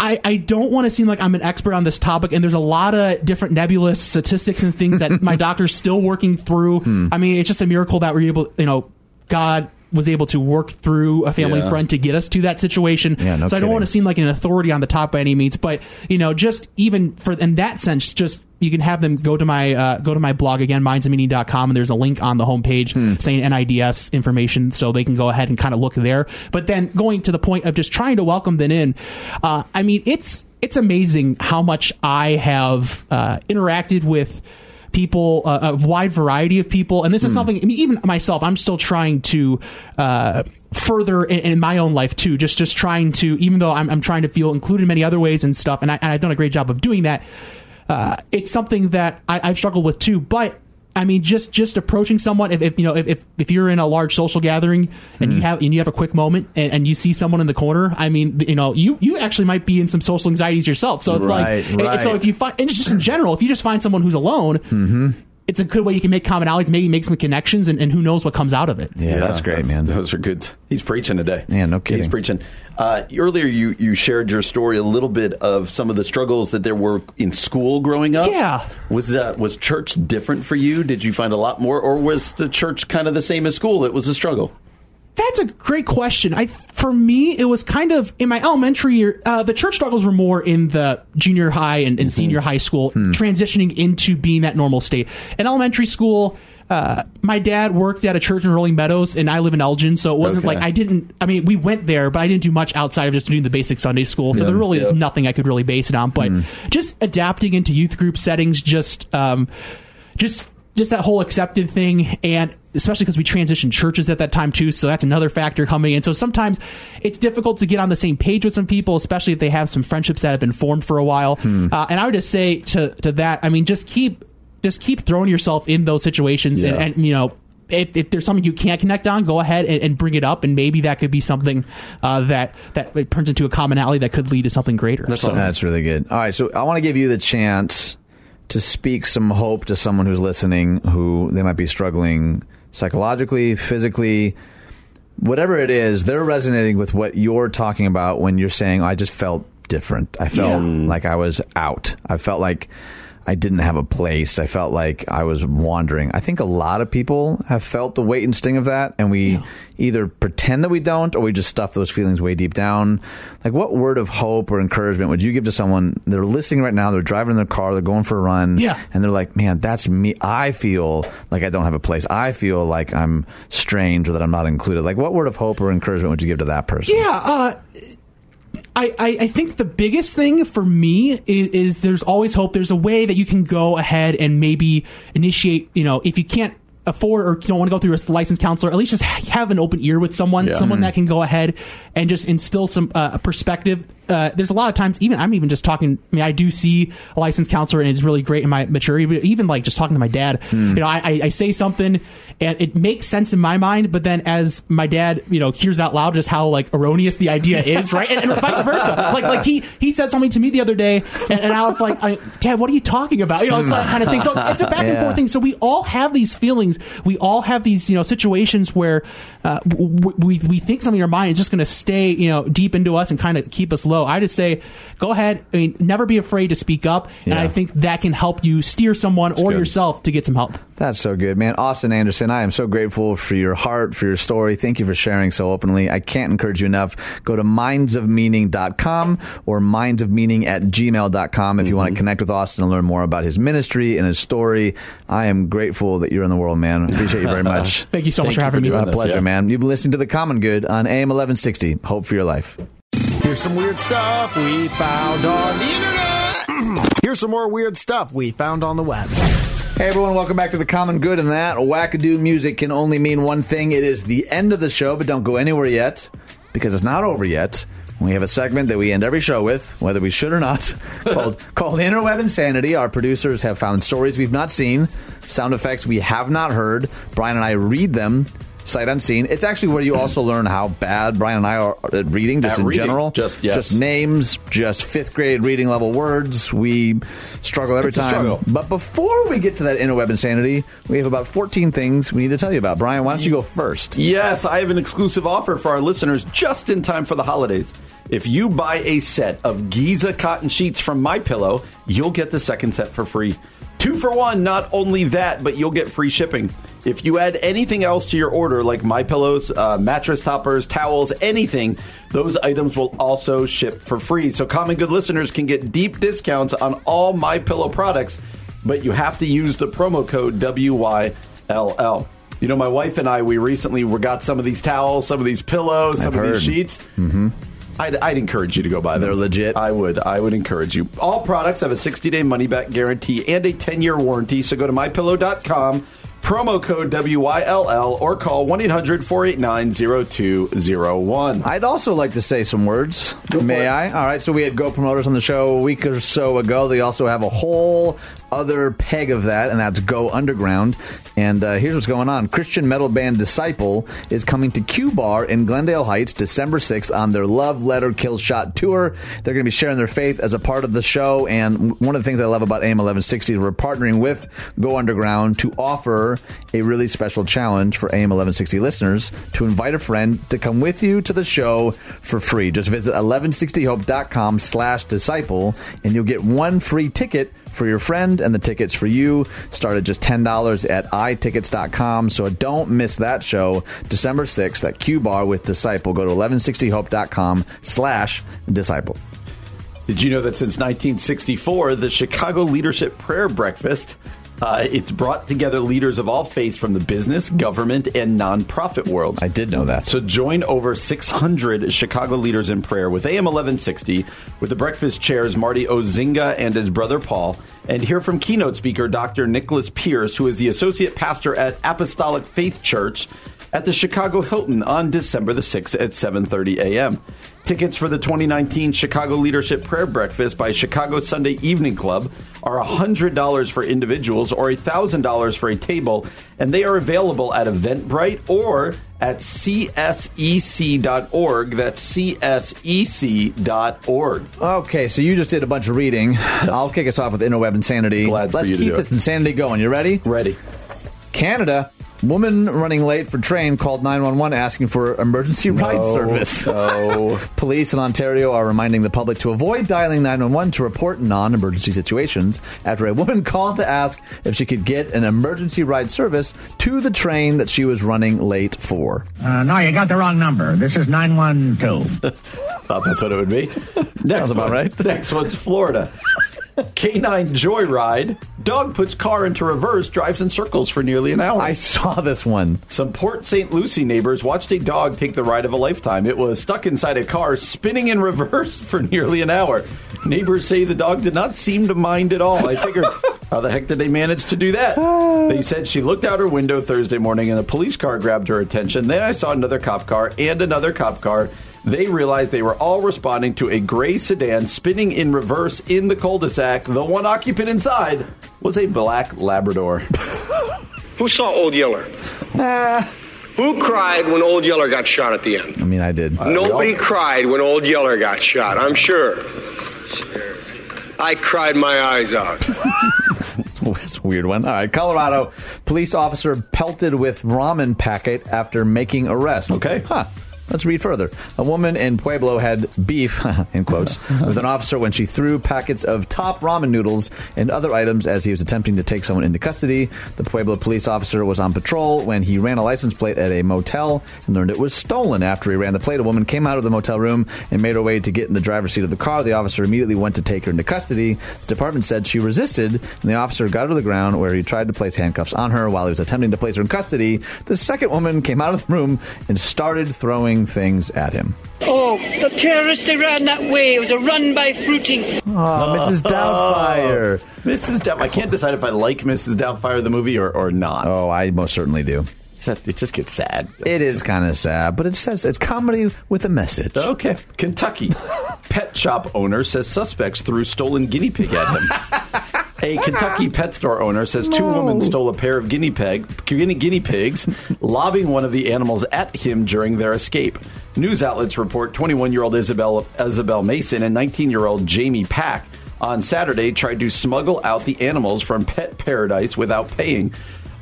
I, I don't want to seem like I'm an expert on this topic, and there's a lot of different nebulous statistics and things that my doctor's still working through. Hmm. I mean, it's just a miracle that we're able, you know, God was able to work through a family Yeah. friend to get us to that situation. Yeah, no so I don't kidding. want to seem like an authority on the top by any means, but you know, just even for in that sense, just you can have them go to my uh, go to my blog again, mindsandmeaning.com, and there's a link on the homepage Hmm. saying NIDS information, so they can go ahead and kind of look there. But then going to the point of just trying to welcome them in, uh, I mean, it's it's amazing how much I have uh, interacted with people, uh, a wide variety of people, and this is something. I mean, even myself, I'm still trying to uh, further in, in my own life too. Just just trying to, even though I'm, I'm trying to feel included in many other ways and stuff, and, I, and I've done a great job of doing that. Uh, it's something that I, I've struggled with too, but. I mean, just just approaching someone. If, if you know, if, if you're in a large social gathering and you mm-hmm. have and you have a quick moment and, and you see someone in the corner, I mean, you know, you you actually might be in some social anxieties yourself. So it's Right, like, right. so if you find, and just in general, if you just find someone who's alone, mm-hmm. It's a good way you can make commonalities, maybe make some connections, and, and who knows what comes out of it. Yeah, that's great, man. Those are good. He's preaching today. Yeah, no kidding. He's preaching. Uh, earlier, you you shared your story a little bit of some of the struggles that there were in school growing up. Yeah. Was uh, was church different for you? Did you find a lot more, or was the church kind of the same as school? It was a struggle. That's a great question. I for me, it was kind of in my elementary year. Uh, the church struggles were more in the junior high and, and senior high school, transitioning into being that normal state. In elementary school, uh, my dad worked at a church in Rolling Meadows, and I live in Elgin, so it wasn't Okay. like I didn't. I mean, we went there, but I didn't do much outside of just doing the basic Sunday school. So there really is nothing I could really base it on. But just adapting into youth group settings, just um, just just that whole accepted thing and especially because we transitioned churches at that time too so that's another factor coming in so sometimes it's difficult to get on the same page with some people especially if they have some friendships that have been formed for a while uh, and i would just say to, to that i mean just keep just keep throwing yourself in those situations and, Yeah. and you know if, if there's something you can't connect on, go ahead and, and bring it up, and maybe that could be something uh, that that it turns into a commonality that could lead to something greater. That's So- That's really good. All right, so I want to give you the chance to speak some hope to someone who's listening who they might be struggling psychologically, physically, whatever it is, they're resonating with what you're talking about when you're saying, I just felt different. I felt like I was out. I felt like I didn't have a place. I felt like I was wandering. I think a lot of people have felt the weight and sting of that, and we either pretend that we don't or we just stuff those feelings way deep down. Like, what word of hope or encouragement would you give to someone? They're listening right now, they're driving in their car, they're going for a run, Yeah. and they're like, man, that's me. I feel like I don't have a place. I feel like I'm strange or that I'm not included. Like, what word of hope or encouragement would you give to that person? Yeah, uh, I, I, I think the biggest thing for me is, is there's always hope. There's a way that you can go ahead and maybe initiate, you know, if you can't afford or don't want to go through a licensed counselor, at least just have an open ear with someone, Yeah. someone that can go ahead and just instill some uh, perspective. Uh, there's a lot of times, even I'm even just talking. I mean, I do see a licensed counselor, and it's really great in my maturity. But even like just talking to my dad, you know, I, I, I say something, and it makes sense in my mind. But then as my dad, you know, hears out loud just how like erroneous the idea is, right, and, and vice versa. Like like he he said something to me the other day, and, and I was like, I, Dad, what are you talking about? You know, it's that kind of thing. So it's a back and forth thing. So we all have these feelings. We all have these, you know, situations where uh, we we think something in our mind is just going to stay, you know, deep into us and kind of keep us low. So I just say, go ahead. I mean, never be afraid to speak up, and Yeah. I think that can help you steer someone or good. yourself to get some help. That's so good, man. Austin Anderson, I am so grateful for your heart, for your story. Thank you for sharing so openly. I can't encourage you enough. Go to mindsofmeaning.com or mindsofmeaning at gmail.com if you want to connect with Austin and learn more about his ministry and his story. I am grateful that you're in the world, man. Appreciate you very much. Thank you so much Thank for you having for me. My pleasure, yeah. man. You've been listening to The Common Good on AM 1160. Hope for your life. Here's some weird stuff we found on the internet. Here's some more weird stuff we found on the web. Hey everyone, welcome back to the Common Good. And that wackadoo music can only mean one thing. It is the end of the show, but don't go anywhere yet because it's not over yet. We have a segment that we end every show with, whether we should or not, called called Interweb Insanity. Our producers have found stories we've not seen, sound effects we have not heard. Brian and I read them. Sight unseen. It's actually where you also learn how bad Brian and I are at reading, just At in reading. general. Just- yes. just names, just fifth grade reading level words. We struggle every It's time. struggle. But before we get to that interweb insanity, we have about 14 things we need to tell you about. Brian, why don't you go first? Yes, I have an exclusive offer for our listeners just in time for the holidays. If you buy a set of Giza cotton sheets from My Pillow, you'll get the second set for free. Two for one, not only that, but you'll get free shipping. If you add anything else to your order, like My Pillows, uh, mattress toppers, towels, anything, those items will also ship for free. So common good listeners can get deep discounts on all My Pillow products, but you have to use the promo code WYLL. You know, my wife and I, we recently we got some of these towels, some of these pillows, some I've of heard. these sheets. Mm-hmm. I'd, I'd encourage you to go buy them. They're legit. I would. I would encourage you. All products have a 60 day money back guarantee and a 10 year warranty. So go to mypillow.com, promo code WYLL, or call 1 800 489 0201. I'd also like to say some words. for May. I? All right. So we had Go Promoters on the show a week or so ago. They also have a whole other peg of that, and that's Go Underground. And uh, here's what's going on: Christian metal band Disciple is coming to Q Bar in Glendale Heights December 6th on their Love Letter Kill Shot tour. They're going to be sharing their faith as a part of the show. And one of the things I love about AM 1160 is we're partnering with Go Underground to offer a really special challenge for AM 1160 listeners to invite a friend to come with you to the show for free. Just visit 1160hope.com slash disciple and you'll get one free ticket for your friend and the tickets for you start at just $10 at itickets.com so don't miss that show december 6th at q bar with disciple. Go to 1160hope.com slash disciple. Did you know that since 1964, the Chicago Leadership Prayer Breakfast, uh, it's brought together leaders of all faiths from the business, government, and nonprofit worlds. i did know that So join over 600 Chicago leaders in prayer with AM 1160, with the breakfast chairs Marty Ozinga and his brother Paul, and hear from keynote speaker Dr. Nicholas Pearce, who is the associate pastor at Apostolic Faith Church at the Chicago Hilton on December the 6th at 7:30 a.m. Tickets for the 2019 Chicago Leadership Prayer Breakfast by Chicago Sunday Evening Club are $100 for individuals or $1,000 for a table, and they are available at Eventbrite or at csec.org. That's csec.org. Okay, so you just did a bunch of reading. I'll kick us off with interweb insanity. Glad for Let's keep do it. this insanity going. You ready? Ready. Canada. Woman running late for train called 911 asking for emergency ride service. No. Police in Ontario are reminding the public to avoid dialing 911 to report non emergency situations after a woman called to ask if she could get an emergency ride service to the train that she was running late for. Uh, no, you got the wrong number. This is 912. Thought that's what it would be. Next Sounds about one. right. Next one's Florida. Canine joyride. Dog puts car into reverse, drives in circles for nearly an hour. I saw this one. Some Port St. Lucie neighbors watched a dog take the ride of a lifetime. It was stuck inside a car, spinning in reverse for nearly an hour. Neighbors say the dog did not seem to mind at all. I figured, how the heck did they manage to do that? They said she looked out her window Thursday morning and a police car grabbed her attention. Then I saw another cop car and another cop car. They realized they were all responding to a gray sedan spinning in reverse in the cul-de-sac. The one occupant inside was a black Labrador. Who saw Old Yeller? Ah. Who cried when Old Yeller got shot at the end? I mean, I did. Uh, Nobody cried when Old Yeller got shot, I'm sure. I cried my eyes out. That's a weird one. All right, Colorado police officer pelted with ramen packet after making arrest. Okay. Huh. Let's read further. A woman in Pueblo had beef, in quotes, with an officer when she threw packets of top ramen noodles and other items as he was attempting to take someone into custody. The Pueblo police officer was on patrol when he ran a license plate at a motel and learned it was stolen. After he ran the plate, a woman came out of the motel room and made her way to get in the driver's seat of the car. The officer immediately went to take her into custody. The department said she resisted, and the officer got her to the ground where he tried to place handcuffs on her while he was attempting to place her in custody. The second woman came out of the room and started throwing things at him. Oh, the terrorists, they ran that way. It was a run by fruiting. Oh, Mrs. Doubtfire. Mrs. Doubtfire. I can't decide if I like Mrs. Doubtfire the movie or, or not. Oh, I most certainly do. It just gets sad. It is kind of sad, but it says it's comedy with a message. Okay. Kentucky. Pet shop owner says suspects threw stolen guinea pig at him. A Kentucky pet store owner says two women stole a pair of guinea pig guinea, guinea pigs, lobbing one of the animals at him during their escape. News outlets report 21-year-old Isabel Isabel Mason and 19-year-old Jamie Pack on Saturday tried to smuggle out the animals from Pet Paradise without paying.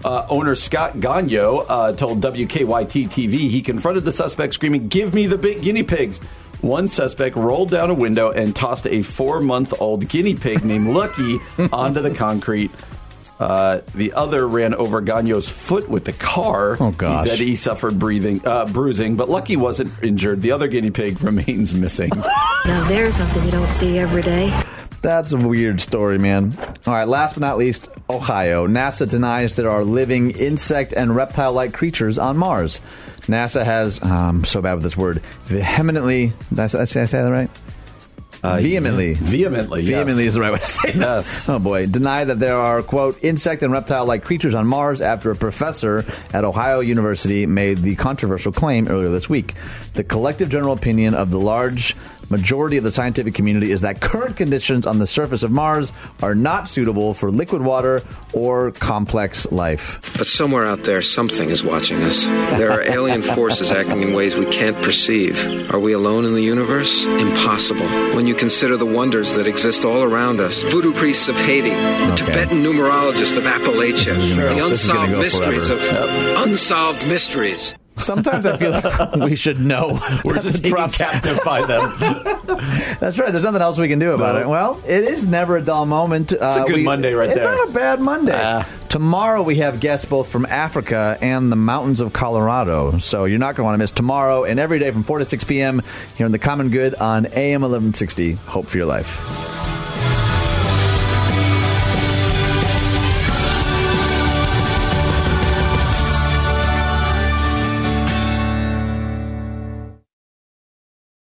Uh, owner Scott Gagno uh, told WKYT TV he confronted the suspect screaming, Give me the big guinea pigs. One suspect rolled down a window and tossed a four month old guinea pig named Lucky onto the concrete. Uh, the other ran over Gagno's foot with the car. Oh, gosh. He said he suffered breathing, uh, bruising, but Lucky wasn't injured. The other guinea pig remains missing. Now there's something you don't see every day. That's a weird story, man. All right, last but not least, Ohio. NASA denies there are living insect and reptile like creatures on Mars. NASA has, um, so bad with this word, vehemently, did I, say- did I say that right? vehemently. Vehemently, yes. Vehemently is the right way to say it. Yes. Oh boy. Deny that there are, quote, insect and reptile like creatures on Mars after a professor at Ohio University made the controversial claim earlier this week. The collective general opinion of the large majority of the scientific community is that current conditions on the surface of Mars are not suitable for liquid water or complex life. But somewhere out there, something is watching us. There are alien forces acting in ways we can't perceive. Are we alone in the universe? Impossible. When you consider the wonders that exist all around us voodoo priests of Haiti, the Tibetan numerologists of Appalachia, the This is gonna unsolved mysteries forever. of unsolved mysteries. Sometimes I feel like we should know. We're just drops- captive by them. That's right. There's nothing else we can do about No. it. Well, it is never a dull moment. It's a good Monday right it's there. not a bad Monday. Ah. Tomorrow we have guests both from Africa and the mountains of Colorado. So you're not going to want to miss tomorrow and every day from 4 to 6 p.m. here in the Common Good on AM 1160. Hope for your life.